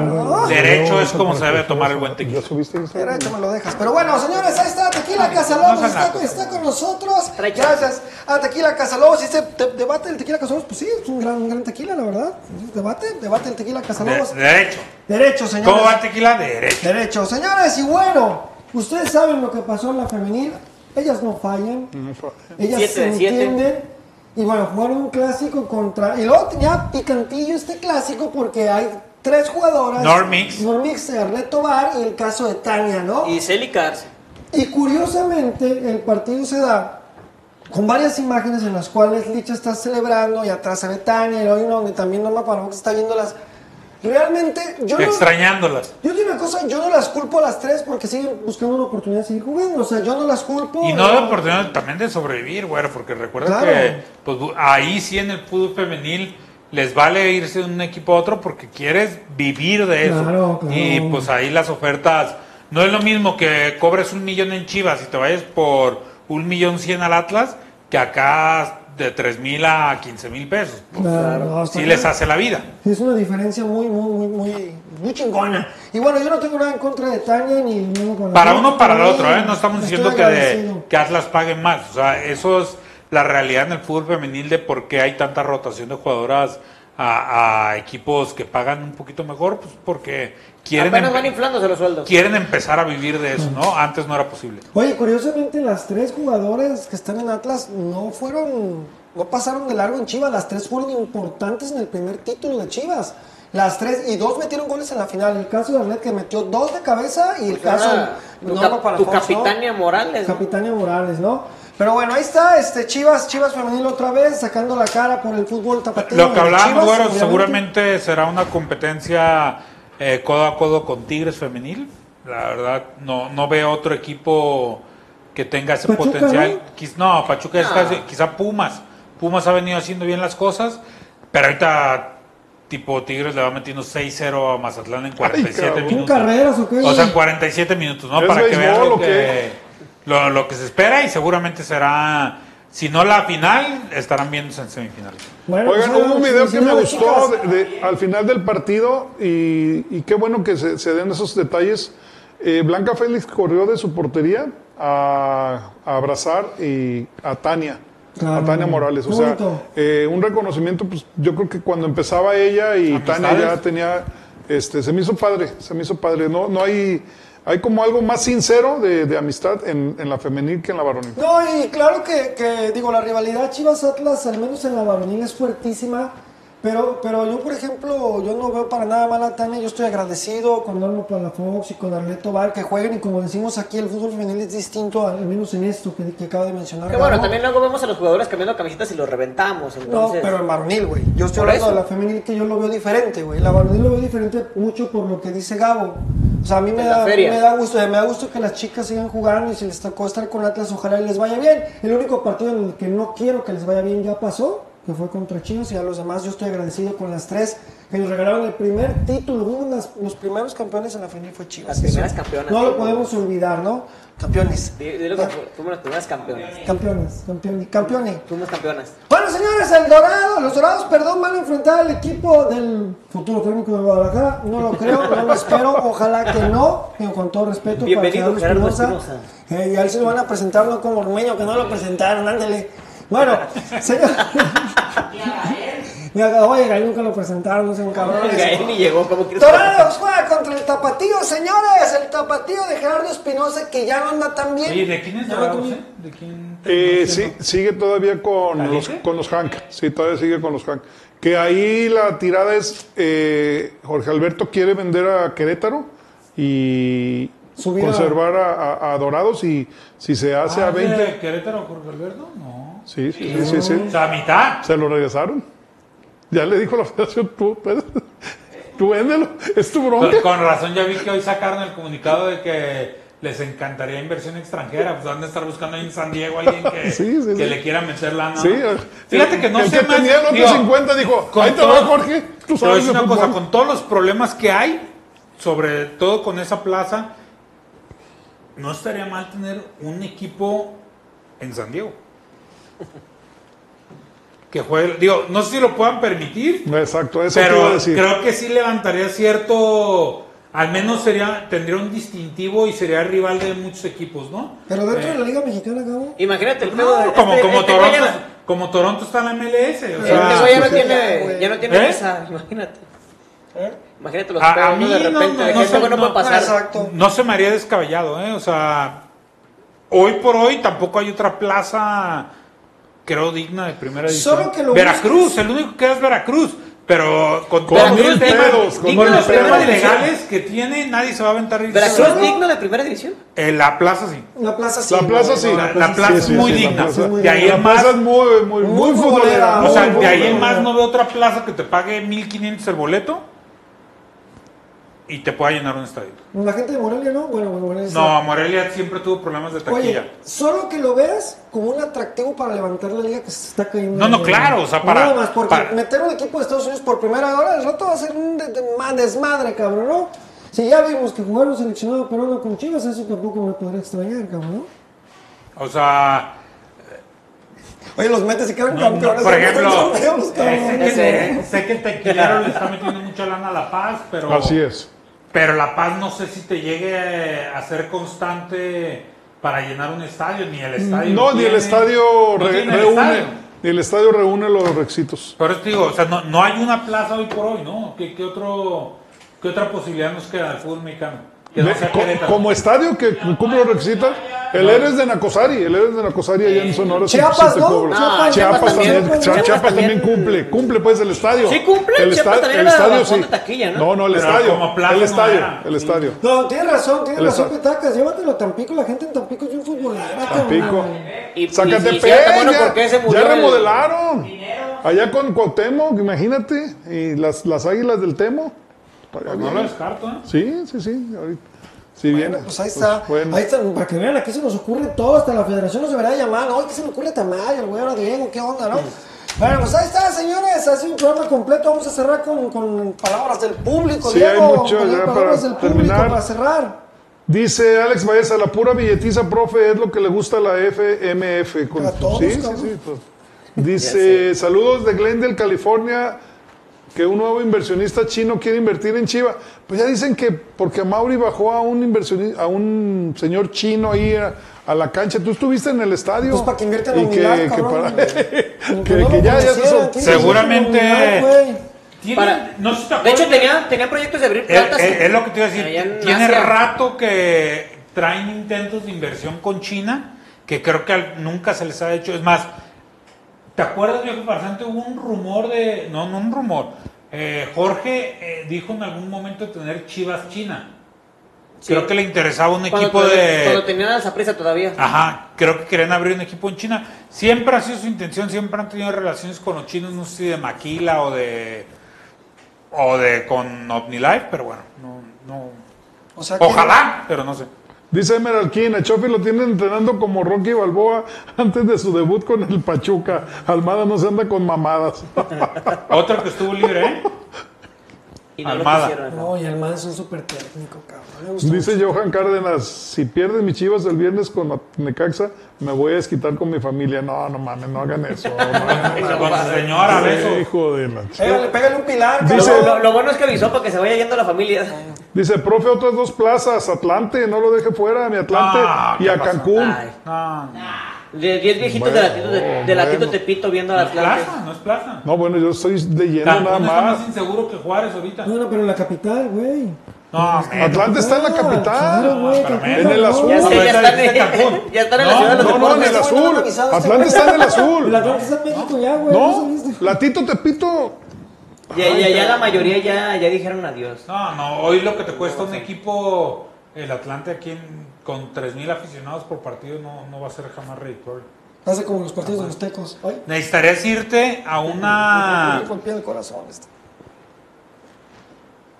derecho es como se debe tomar el buen tequila. ¿Ya subiste Instagram? Derecho me lo dejas. Pero bueno, señores, ahí está Tequila Casalobos. no está, con nosotros. Gracias a Tequila Casalobos. Y este te- debate del Tequila Casalobos, pues sí, es un gran, un gran tequila, la verdad. Debate, debate del Tequila Casalobos. De- derecho. Derecho, señores. ¿Cómo va el tequila? Derecho. Derecho, señores. Y bueno, ustedes saben lo que pasó en la femenil. Ellas no fallan. Ellas Siete se siete. entienden. Y bueno, jugaron un clásico contra. Y luego tenía picantillo este clásico porque hay tres jugadoras. Normix. Normix, Arlet Tobar y el caso de Tania, ¿no? Y Celi Cárcel. Y curiosamente, el partido se da con varias imágenes en las cuales Licha está celebrando y atrás se ve Tania y luego hay una donde también Norma Palafox está viéndolas. Realmente, yo no, Extrañándolas. yo digo una cosa, yo no las culpo a las tres porque siguen buscando una oportunidad de seguir jugando. O sea, yo no las culpo. Y no eh, oportunidad también de sobrevivir, güey, porque recuerda Claro. que pues, ahí sí en el fútbol femenil les vale irse de un equipo a otro porque quieres vivir de eso. Claro, claro. Y pues ahí las ofertas, no es lo mismo que cobres un millón en Chivas y te vayas por un millón cien al Atlas, que acá de 3 mil a 15 mil pesos. Claro, no, está Sí les hace la vida. Es una diferencia muy, muy, muy, muy, muy chingona. Y bueno, yo no tengo nada en contra de Tania ni nada con Para uno, para el otro, ¿eh? No estamos diciendo que, de- que Atlas pague más. O sea, eso es la realidad en el fútbol femenil de por qué hay tanta rotación de jugadoras a, a equipos que pagan un poquito mejor, pues porque quieren, Apenas empe- van inflándose los sueldos. quieren empezar a vivir de eso, ¿no? Antes no era posible. Oye, curiosamente las tres jugadoras que están en Atlas no fueron, no pasaron de largo en Chivas, las tres fueron importantes en el primer título de Chivas. Las tres, y dos metieron goles en la final. El caso de Arlet que metió dos de cabeza y el caso Era de tu, cap- Palafox, tu ¿no? capitania Morales. ¿no? Capitania Morales, ¿no? Pero bueno, ahí está, este Chivas, Chivas femenil otra vez, sacando la cara por el fútbol tapatío. Lo que hablábamos, bueno, obviamente. seguramente será una competencia eh, codo a codo con Tigres femenil. La verdad, no, no veo otro equipo que tenga ese Pachuca, potencial. Quiz- No, Pachuca es casi- quizá Pumas. Pumas ha venido haciendo bien las cosas, pero ahorita tipo Tigres le va metiendo 6-0 a Mazatlán en 47 cabrón. ¿Son minutos. carreras o qué? O sea, en 47 minutos, ¿no? ¿Es Para que vean lo que? Lo, lo que se espera y seguramente será, si no la final, estarán viéndose en semifinales. Bueno, Oigan, pues, hubo un video que me gustó chicas. de- de- al final del partido y, y qué bueno que se, se den esos detalles. Eh, Blanca Félix corrió de su portería a, a abrazar y a Tania, Claro. a Tania Morales. O sea, eh, un reconocimiento, pues yo creo que cuando empezaba ella y Tania ya tenía, este, se me hizo padre, se me hizo padre. No, no hay, hay como algo más sincero de, amistad en, en la femenil que en la varonil. No, y claro que, que, digo, la rivalidad Chivas-Atlas, al menos en la varonil, es fuertísima. Pero, pero yo, por ejemplo, yo no veo para nada mal a Tania. Yo estoy agradecido con Norma Palafox y con Arleto Bar que jueguen. Y como decimos aquí, el fútbol femenil es distinto, al menos en esto que, que acaba de mencionar. Que bueno, también luego vemos a los jugadores cambiando camisetas y los reventamos. No, Entonces, pero en varonil, güey. Yo estoy hablando eso. de la femenil que yo lo veo diferente, güey. La varonil lo veo diferente mucho por lo que dice Gabo. O sea, a mí me da, me da gusto, me da gusto que las chicas sigan jugando y si les tocó estar con Atlas, ojalá y les vaya bien. El único partido en el que no quiero que les vaya bien ya pasó, que fue contra Chivas y a los demás yo estoy agradecido con las tres que nos regalaron el primer título. Uno de las- los primeros campeones en la femenil fue Chivas. Las primeras Eso campeonas. No lo podemos olvidar, ¿no? Campeones. di- dilo que fu- fuimos las primeras campeonas. Campeones, campeones, campeones. Fuimos campeonas. Bueno, señores, el Dorado, los Dorados, perdón, van a enfrentar al equipo del futuro técnico de Guadalajara. No lo creo, no lo espero, ojalá que no, con todo respeto Bienvenido, para Gerardo Espinosa. Eh, y ahí se lo van a presentar, no como Ormeño, que no lo presentaron, ándale. Bueno, señor. Mira, Oye, Gael nunca lo presentaron, no cabrones. Gael ni llegó, ¿cómo quieres? Juega contra el Tapatío, señores. El Tapatío de Gerardo Espinosa, que ya no anda tan bien. Oye, ¿de quién es anda eh? ¿De quién? Eh, sí, sigue todavía con los, con los Hank. Sí, todavía sigue con los Hank. Que ahí la tirada es, eh, Jorge Alberto quiere vender a Querétaro y Subir conservar a, a- a Dorados y si se hace Ah, a ¿es 20... de Querétaro, Jorge Alberto? No. Sí, sí, sí, sí, sí. O sea, a mitad. Se lo regresaron. Ya le dijo la federación, tú, puedes, tú véndelo, es tu bronca. con razón ya vi que hoy sacaron el comunicado de que les encantaría inversión extranjera. Pues van a estar buscando ahí en San Diego alguien que, Sí, sí, que sí. le quiera meter lana. Sí, Fíjate que no el sé que más- tenía el otro digo, 50 dijo, ahí te va Jorge, tú sabes una cosa, fútbol". con todos los problemas que hay, sobre todo con esa plaza, no estaría mal tener un equipo en San Diego. Que juegue, digo, no sé si lo puedan permitir, Exacto, eso te iba a pero decir. creo que sí levantaría cierto, al menos sería, tendría un distintivo y sería rival de muchos equipos, ¿no? Pero dentro Eh, de la Liga Mexicana, Gabo. Imagínate el no, pedo de. como, este- como, este Toronto, como Toronto está en la MLS. O sea, güey ya no pues, tiene, ya no tiene ¿Eh? visa, imagínate. Imagínate los A- mí de repente, no- pasar. Exacto. No se me haría descabellado, ¿eh? O sea, hoy por hoy tampoco hay otra plaza, creo, digna de primera edición. Solo que lo Veracruz, busques. el único que queda es Veracruz. Pero con Con todos los temas, pedos, con los legales que tiene, nadie se va a aventar. ¿Veracruz Solo- digno de primera división? Eh, la plaza sí. La plaza sí. La plaza sí. La, la plaza sí, es sí, muy sí, digna. de ahí La en más, plaza es muy, muy, muy, Muy futbolera. futbolera, o sea, muy de ahí en más no veo otra plaza que te pague 1500 el boleto y te pueda llenar un estadio. La gente de Morelia, ¿no? Bueno, bueno, Morelia. No, Morelia siempre tuvo problemas de taquilla. Oye, solo que lo veas como un atractivo para levantar la liga que se está cayendo. No, no, claro, o sea, para- Nada más, porque para- meter un equipo de Estados Unidos por primera hora, el rato va a ser un de- de- ma- desmadre, cabrón, ¿no? Si ya vimos que jugaron seleccionado peruano con Chivas, eso tampoco me podría extrañar, cabrón, ¿no? O sea, Oye, los metes y quedan No, campeones. no, por ejemplo, Campeones, cabrón. sé que, Ese. sé que el tequilero le está metiendo mucha lana a La Paz, pero, Así es. Pero La Paz no sé si te llegue a ser constante para llenar un estadio, ni el estadio. No, lo ni el tiene. estadio No re- tiene el reúne. estadio. Ni el estadio reúne los requisitos. Por eso te digo, o sea, no, no hay una plaza hoy por hoy, ¿no? ¿Qué, qué otro, ¿Qué otra posibilidad nos queda del fútbol mexicano? Que no sea Querétaro. como estadio que cumple los requisitos, el Eres de Nacosari, el Eres de Nacosari allá en Sonora. sí- Chiapas, ¿no? Ah, Chiapas, Chiapas también, también. Chiapas, Chiapas también cumple, cumple pues el estadio. Sí cumple, el Chiapas también el estadio sí. de taquilla, ¿no? No, no, el Pero estadio, como plaza el no estadio, era. el estadio. No, tienes razón, tienes El razón, Petacas. Llévatelo a Tampico. La gente en Tampico es bien futbolera. Tampico. Y, Zacatepec, bueno, ya, ¿por qué se murió ya el- remodelaron. Allá con Cuauhtémoc, imagínate, y las, las águilas del Temo. Allá No lo descarto, ¿eh? Sí, sí, sí, ahorita. Sí viene. Pues ahí está. bueno. Ahí está. Para que vean, aquí se nos ocurre todo. Hasta la federación nos debería llamar. Oye, ¿qué se le ocurre a Tamayo, el güey, ahora Diego? ¿Qué onda, no? Bueno, pues ahí está, señores. Ha sido un programa completo. Vamos a cerrar con, con palabras del público. Sí, Diego, hay mucho con ya palabras para del público terminar. para cerrar. Dice Alex Baeza, la pura billetiza, profe, es lo que le gusta a la FMF. Con- A todos, sí, sí, sí. pues. Dice, saludos de Glendale, California, que un nuevo inversionista chino quiere invertir en Chiva. Pues ya dicen que porque Mauri bajó a un inversionista, a un señor chino ahí a, a la cancha. ¿Tú estuviste en el estadio? Pues para que invierta en que, que para- Que no ya, ya ¿quién Seguramente-? Tiene- Para- no De hecho, tenía, tenía proyectos de abrir Es, plantas. es- es lo que te iba a decir. Tiene Asia. rato que traen intentos de inversión con China, que creo que al- nunca se les ha hecho. Es más, ¿te acuerdas, viejo farsante? Hubo un rumor de. No, no un rumor. Eh, Jorge eh, dijo en algún momento tener Chivas China. Sí. Creo que le interesaba un Cuando equipo todavía- Cuando de. tenían a prisa todavía. Ajá, creo que querían abrir un equipo en China. Siempre ha sido su intención, siempre han tenido relaciones con los chinos, no sé si de Maquila o de. o de con OmniLife, pero bueno, no. no O sea que- Ojalá, pero no sé. Dice Emerald King, a Chofi lo tienen entrenando como Rocky Balboa antes de su debut con el Pachuca. Almada no se anda con mamadas. Otro que estuvo libre, ¿eh? Y no Almada. lo quisieron. No, y el man es un súper técnico, cabrón. Dice Johan Cárdenas, si pierden mis chivas el viernes con Necaxa, me voy a desquitar con mi familia. No, no mames, no hagan eso. no hagan eso. Con su señora, beso. hijo de la Pégale, pégale un pilar, Dice-. Lo, lo bueno es que avisó para que se vaya yendo la familia. Dice, profe, otras dos plazas, Atlante, no lo deje fuera, mi Atlante Ah, y ¿qué a pasó? Cancún. Ay. No, no De 10 viejitos Bueno, de latito, de, de latito bueno. Tepito viendo al es Atlante. plaza, no es plaza. No, bueno, yo estoy leyendo nada Cancún está más. más inseguro que Juárez ahorita. No, no, pero en la capital, güey. No, menos. Atlante está en la Claro, capital. güey, en el no. azul. Ya, No, sé, ya, están, es de Cancún. ya están en la No, ciudad de los No, no, en el azul. güey. está en el azul. El Atlante está en México ya, güey. No? Latito Tepito. Ya, ya, ya la mayoría ya, ya dijeron adiós. No, no, hoy lo que te cuesta un equipo, el Atlante aquí en- con 3.000 aficionados por partido no, no va a ser jamás redituable. Hace como los partidos de los tecos. Ay, Necesitarías irte a una con pie en el corazón. este.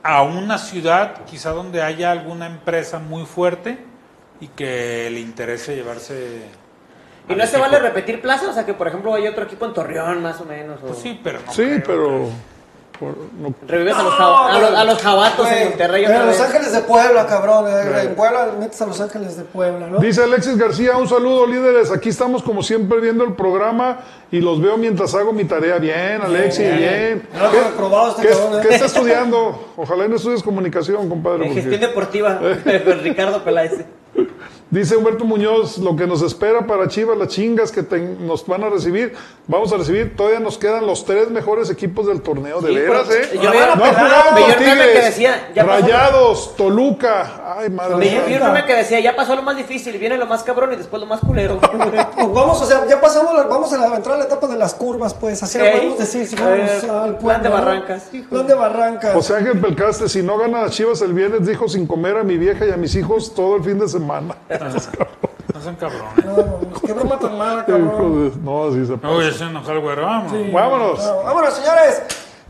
a una ciudad quizá donde haya alguna empresa muy fuerte y que le interese llevarse ¿Y no se equipo. vale repetir plaza? O sea, que por ejemplo hay otro equipo en Torreón, más o menos. O... Pues sí, pero no Sí, creo pero. Por- no- Revives a los, a los, a los jabatos en Güey, Monterrey pero otra Los vez. Ángeles de Puebla, cabrón. eh, En Puebla metes a Los Ángeles de Puebla, ¿no? Dice Alexis García, un saludo líderes. Aquí estamos como siempre viendo el programa y los veo mientras hago mi tarea. Bien, Alexis, bien. No lo he probado este qué- cabrón, ¿eh? qué está estudiando? Ojalá y no estudies comunicación, compadre. En porque- gestión deportiva, con Ricardo Peláez. Dice Humberto Muñoz, lo que nos espera para Chivas, las chingas que te- nos van a recibir, vamos a recibir, todavía nos quedan los tres mejores equipos del torneo, de Sí, veras, pero- ¿eh? yo no ha jugado que Tigres, decía, ya pasó- Rayados, Toluca, ay madre Me mía. un meme que decía, ya pasó lo más difícil, viene lo más cabrón y después lo más culero. Pues vamos, o sea, ya pasamos, la- vamos a la- entrar a la etapa de las curvas, pues. Así lo podemos decir, si vamos eh, al plan pueblo, de. Barrancas, hijo. Plan de Barrancas. José Ángel Pelcaste, si no gana las Chivas el viernes, dijo sin comer a mi vieja y a mis hijos todo el fin de semana. No sean cabrones. No, qué broma tan mala, cabrón. no, así se pasa. se el güero, vamos. Vámonos. No, vámonos, señores.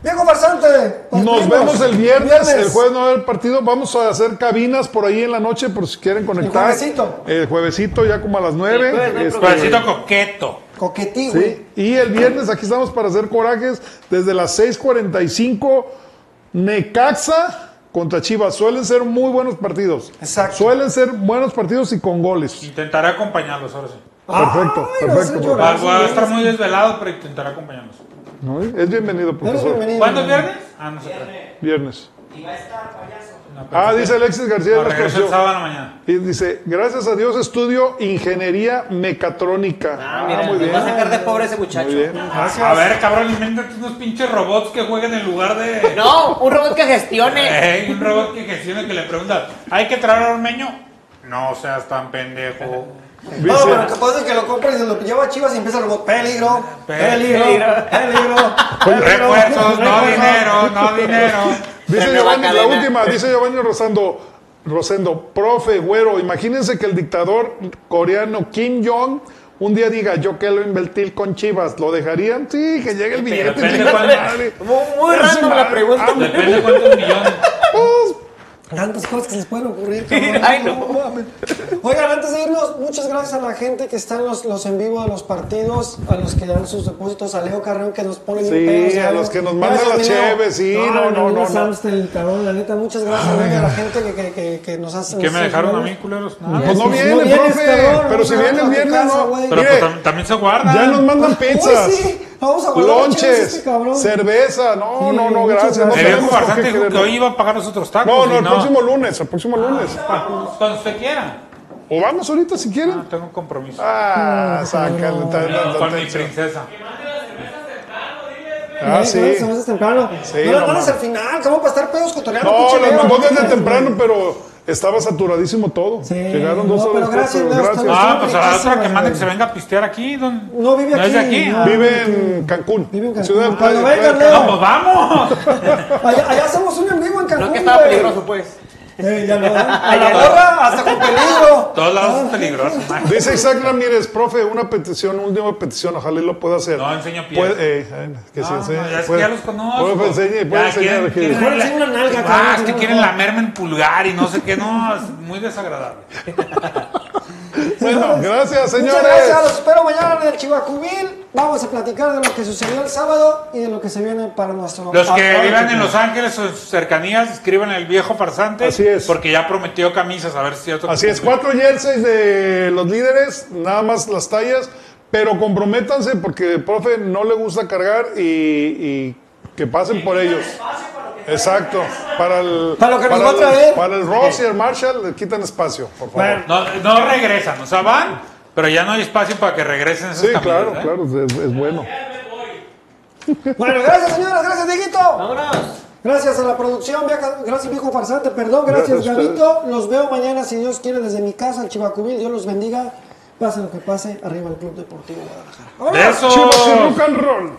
Viejo farsante. Nos vemos el viernes, el jueves no va a haber partido, vamos a hacer cabinas por ahí en la noche por si quieren conectar. juevesito. El juevesito ya como a las El jueves no hay 9. problema. Suavecito coqueto. Coquetí. Sí, y el viernes aquí estamos para hacer corajes desde las 6:45 Necaxa contra Chivas. Suelen ser muy buenos partidos. Exacto. Suelen ser buenos partidos y con goles. Intentaré acompañarlos ahora sí. Perfecto, Ay, perfecto. Va, a estar muy desvelado, pero intentará acompañarnos. ¿No? Es bienvenido, profesor. bienvenido. ¿Cuándo es viernes? Ah, no sé. Viernes. Y va a estar payaso. Ah, dice Alexis García. Nos regreso el sábado a la mañana. Y dice, gracias a Dios estudio ingeniería mecatrónica. Ah, mira, muy nos bien. va a sacar de pobre ese muchacho. Muy bien. A ver, cabrón, invéntate unos pinches robots que jueguen en lugar de. No, un robot que gestione. Eh, un robot que gestione que le pregunta, ¿hay que traer a Ormeño? No seas tan pendejo. No, pero lo que pasa es que lo compras y se lo lleva a Chivas y empieza el robot. Peligro, peligro, Peligro. peligro. peligro, Refuerzos, no dinero, no dinero. Dice Giovanni, la última, dice Giovanni Rosando, Rosendo, profe, güero, imagínense que el dictador coreano Kim Jong un día diga, yo quiero invertir con Chivas, ¿lo dejarían? Sí, que llegue el billete. depende chinga cuál- su madre. Muy, muy Es random una- la pregunta. Depende de cuántos millones. Pues, Tantas cosas que se les pueden ocurrir. Ay, no. Oigan, antes de irnos, muchas gracias a la gente que está en los, los en vivo de los partidos, a los que dan sus depósitos, a Leo Carreón que nos pone bien Sí, a los que nos mandan las cheves, sí, no, no, no, no. La neta, muchas gracias también a la gente que, que, que, que nos hace. ¿Qué me dejaron a mí, culeros? Nada. Pues no viene, profe, pero si viene el viernes, casa, no. Pero pues, tam- también se guardan. ya nos mandan pizzas. Vamos a guardar Lonches, este cabrón. cerveza, no, Sí, no, no, gracias. No dijo que hoy iba a pagar los otros tacos. No, no, el próximo lunes, el próximo lunes. Cuando usted quiera. O vamos ahorita si quieren. Ah, tengo un compromiso. Ah, sácale. Con mi princesa. Ah, sí. no, se me hace temprano. Sí, no no las mandas al final, ¿cómo para estar pedos cotoreando? No, Leo? mandó desde No, temprano, pero estaba saturadísimo todo. Sí, Llegaron dos no, horas gracias, gracias. estamos- Ah, pues a la otra que mande que se venga a pistear aquí. don- No vive es de aquí, aquí. no. Vive en Cancún. Vive en Cancún. Ciudad de Cuando Playa- vengan, Playa- Leo. No, pues vamos. Allá, allá hacemos un en vivo en Cancún. No que estaba peligroso, pues. Eh, ya no. A la gorra, hasta con peligro. Todos lados es peligroso. man. Dice Isaac Ramírez, profe, una petición, última petición, ojalá y lo pueda hacer. No, enseño pies. Puede, eh, eh, que se No, enseñe. no, ya, es que puede- ya los conozco. Puede enseñar, puede Ya enseñar. quieren- quieren Mejor la- enseña una nalga, Ah, es que quieren lamerme el pulgar y no sé qué. No, es muy desagradable. Bueno, gracias, Muchas gracias, los señores. espero mañana en el Chivacubil. Vamos a platicar de lo que sucedió el sábado y de lo que se viene para nuestro. Los que vivan en Los Ángeles o en sus cercanías, escriban el viejo farsante. Así es. Porque ya prometió camisas, a ver si que Así es, cuatro jerseys de los líderes, nada más las tallas, pero comprométanse porque el profe no le gusta cargar y, y que pasen por ellos. Exacto, para el, Para lo que nos va a el- traer. para el Ross y el Marshall le quitan espacio, por favor. No, no regresan, o sea, van, pero ya no hay espacio para que regresen sí, claro, ¿eh? claro, es, es bueno. Bueno, gracias, señoras. Gracias, Dieguito. Vámonos. Gracias a la producción, gracias viejo farsante, perdón, gracias, Gabito. Los veo mañana, si Dios quiere, desde mi casa, el Chivacubil. Dios los bendiga. Pase lo que pase, arriba el Club Deportivo Guadalajara. Eso. Chivas y rock and roll.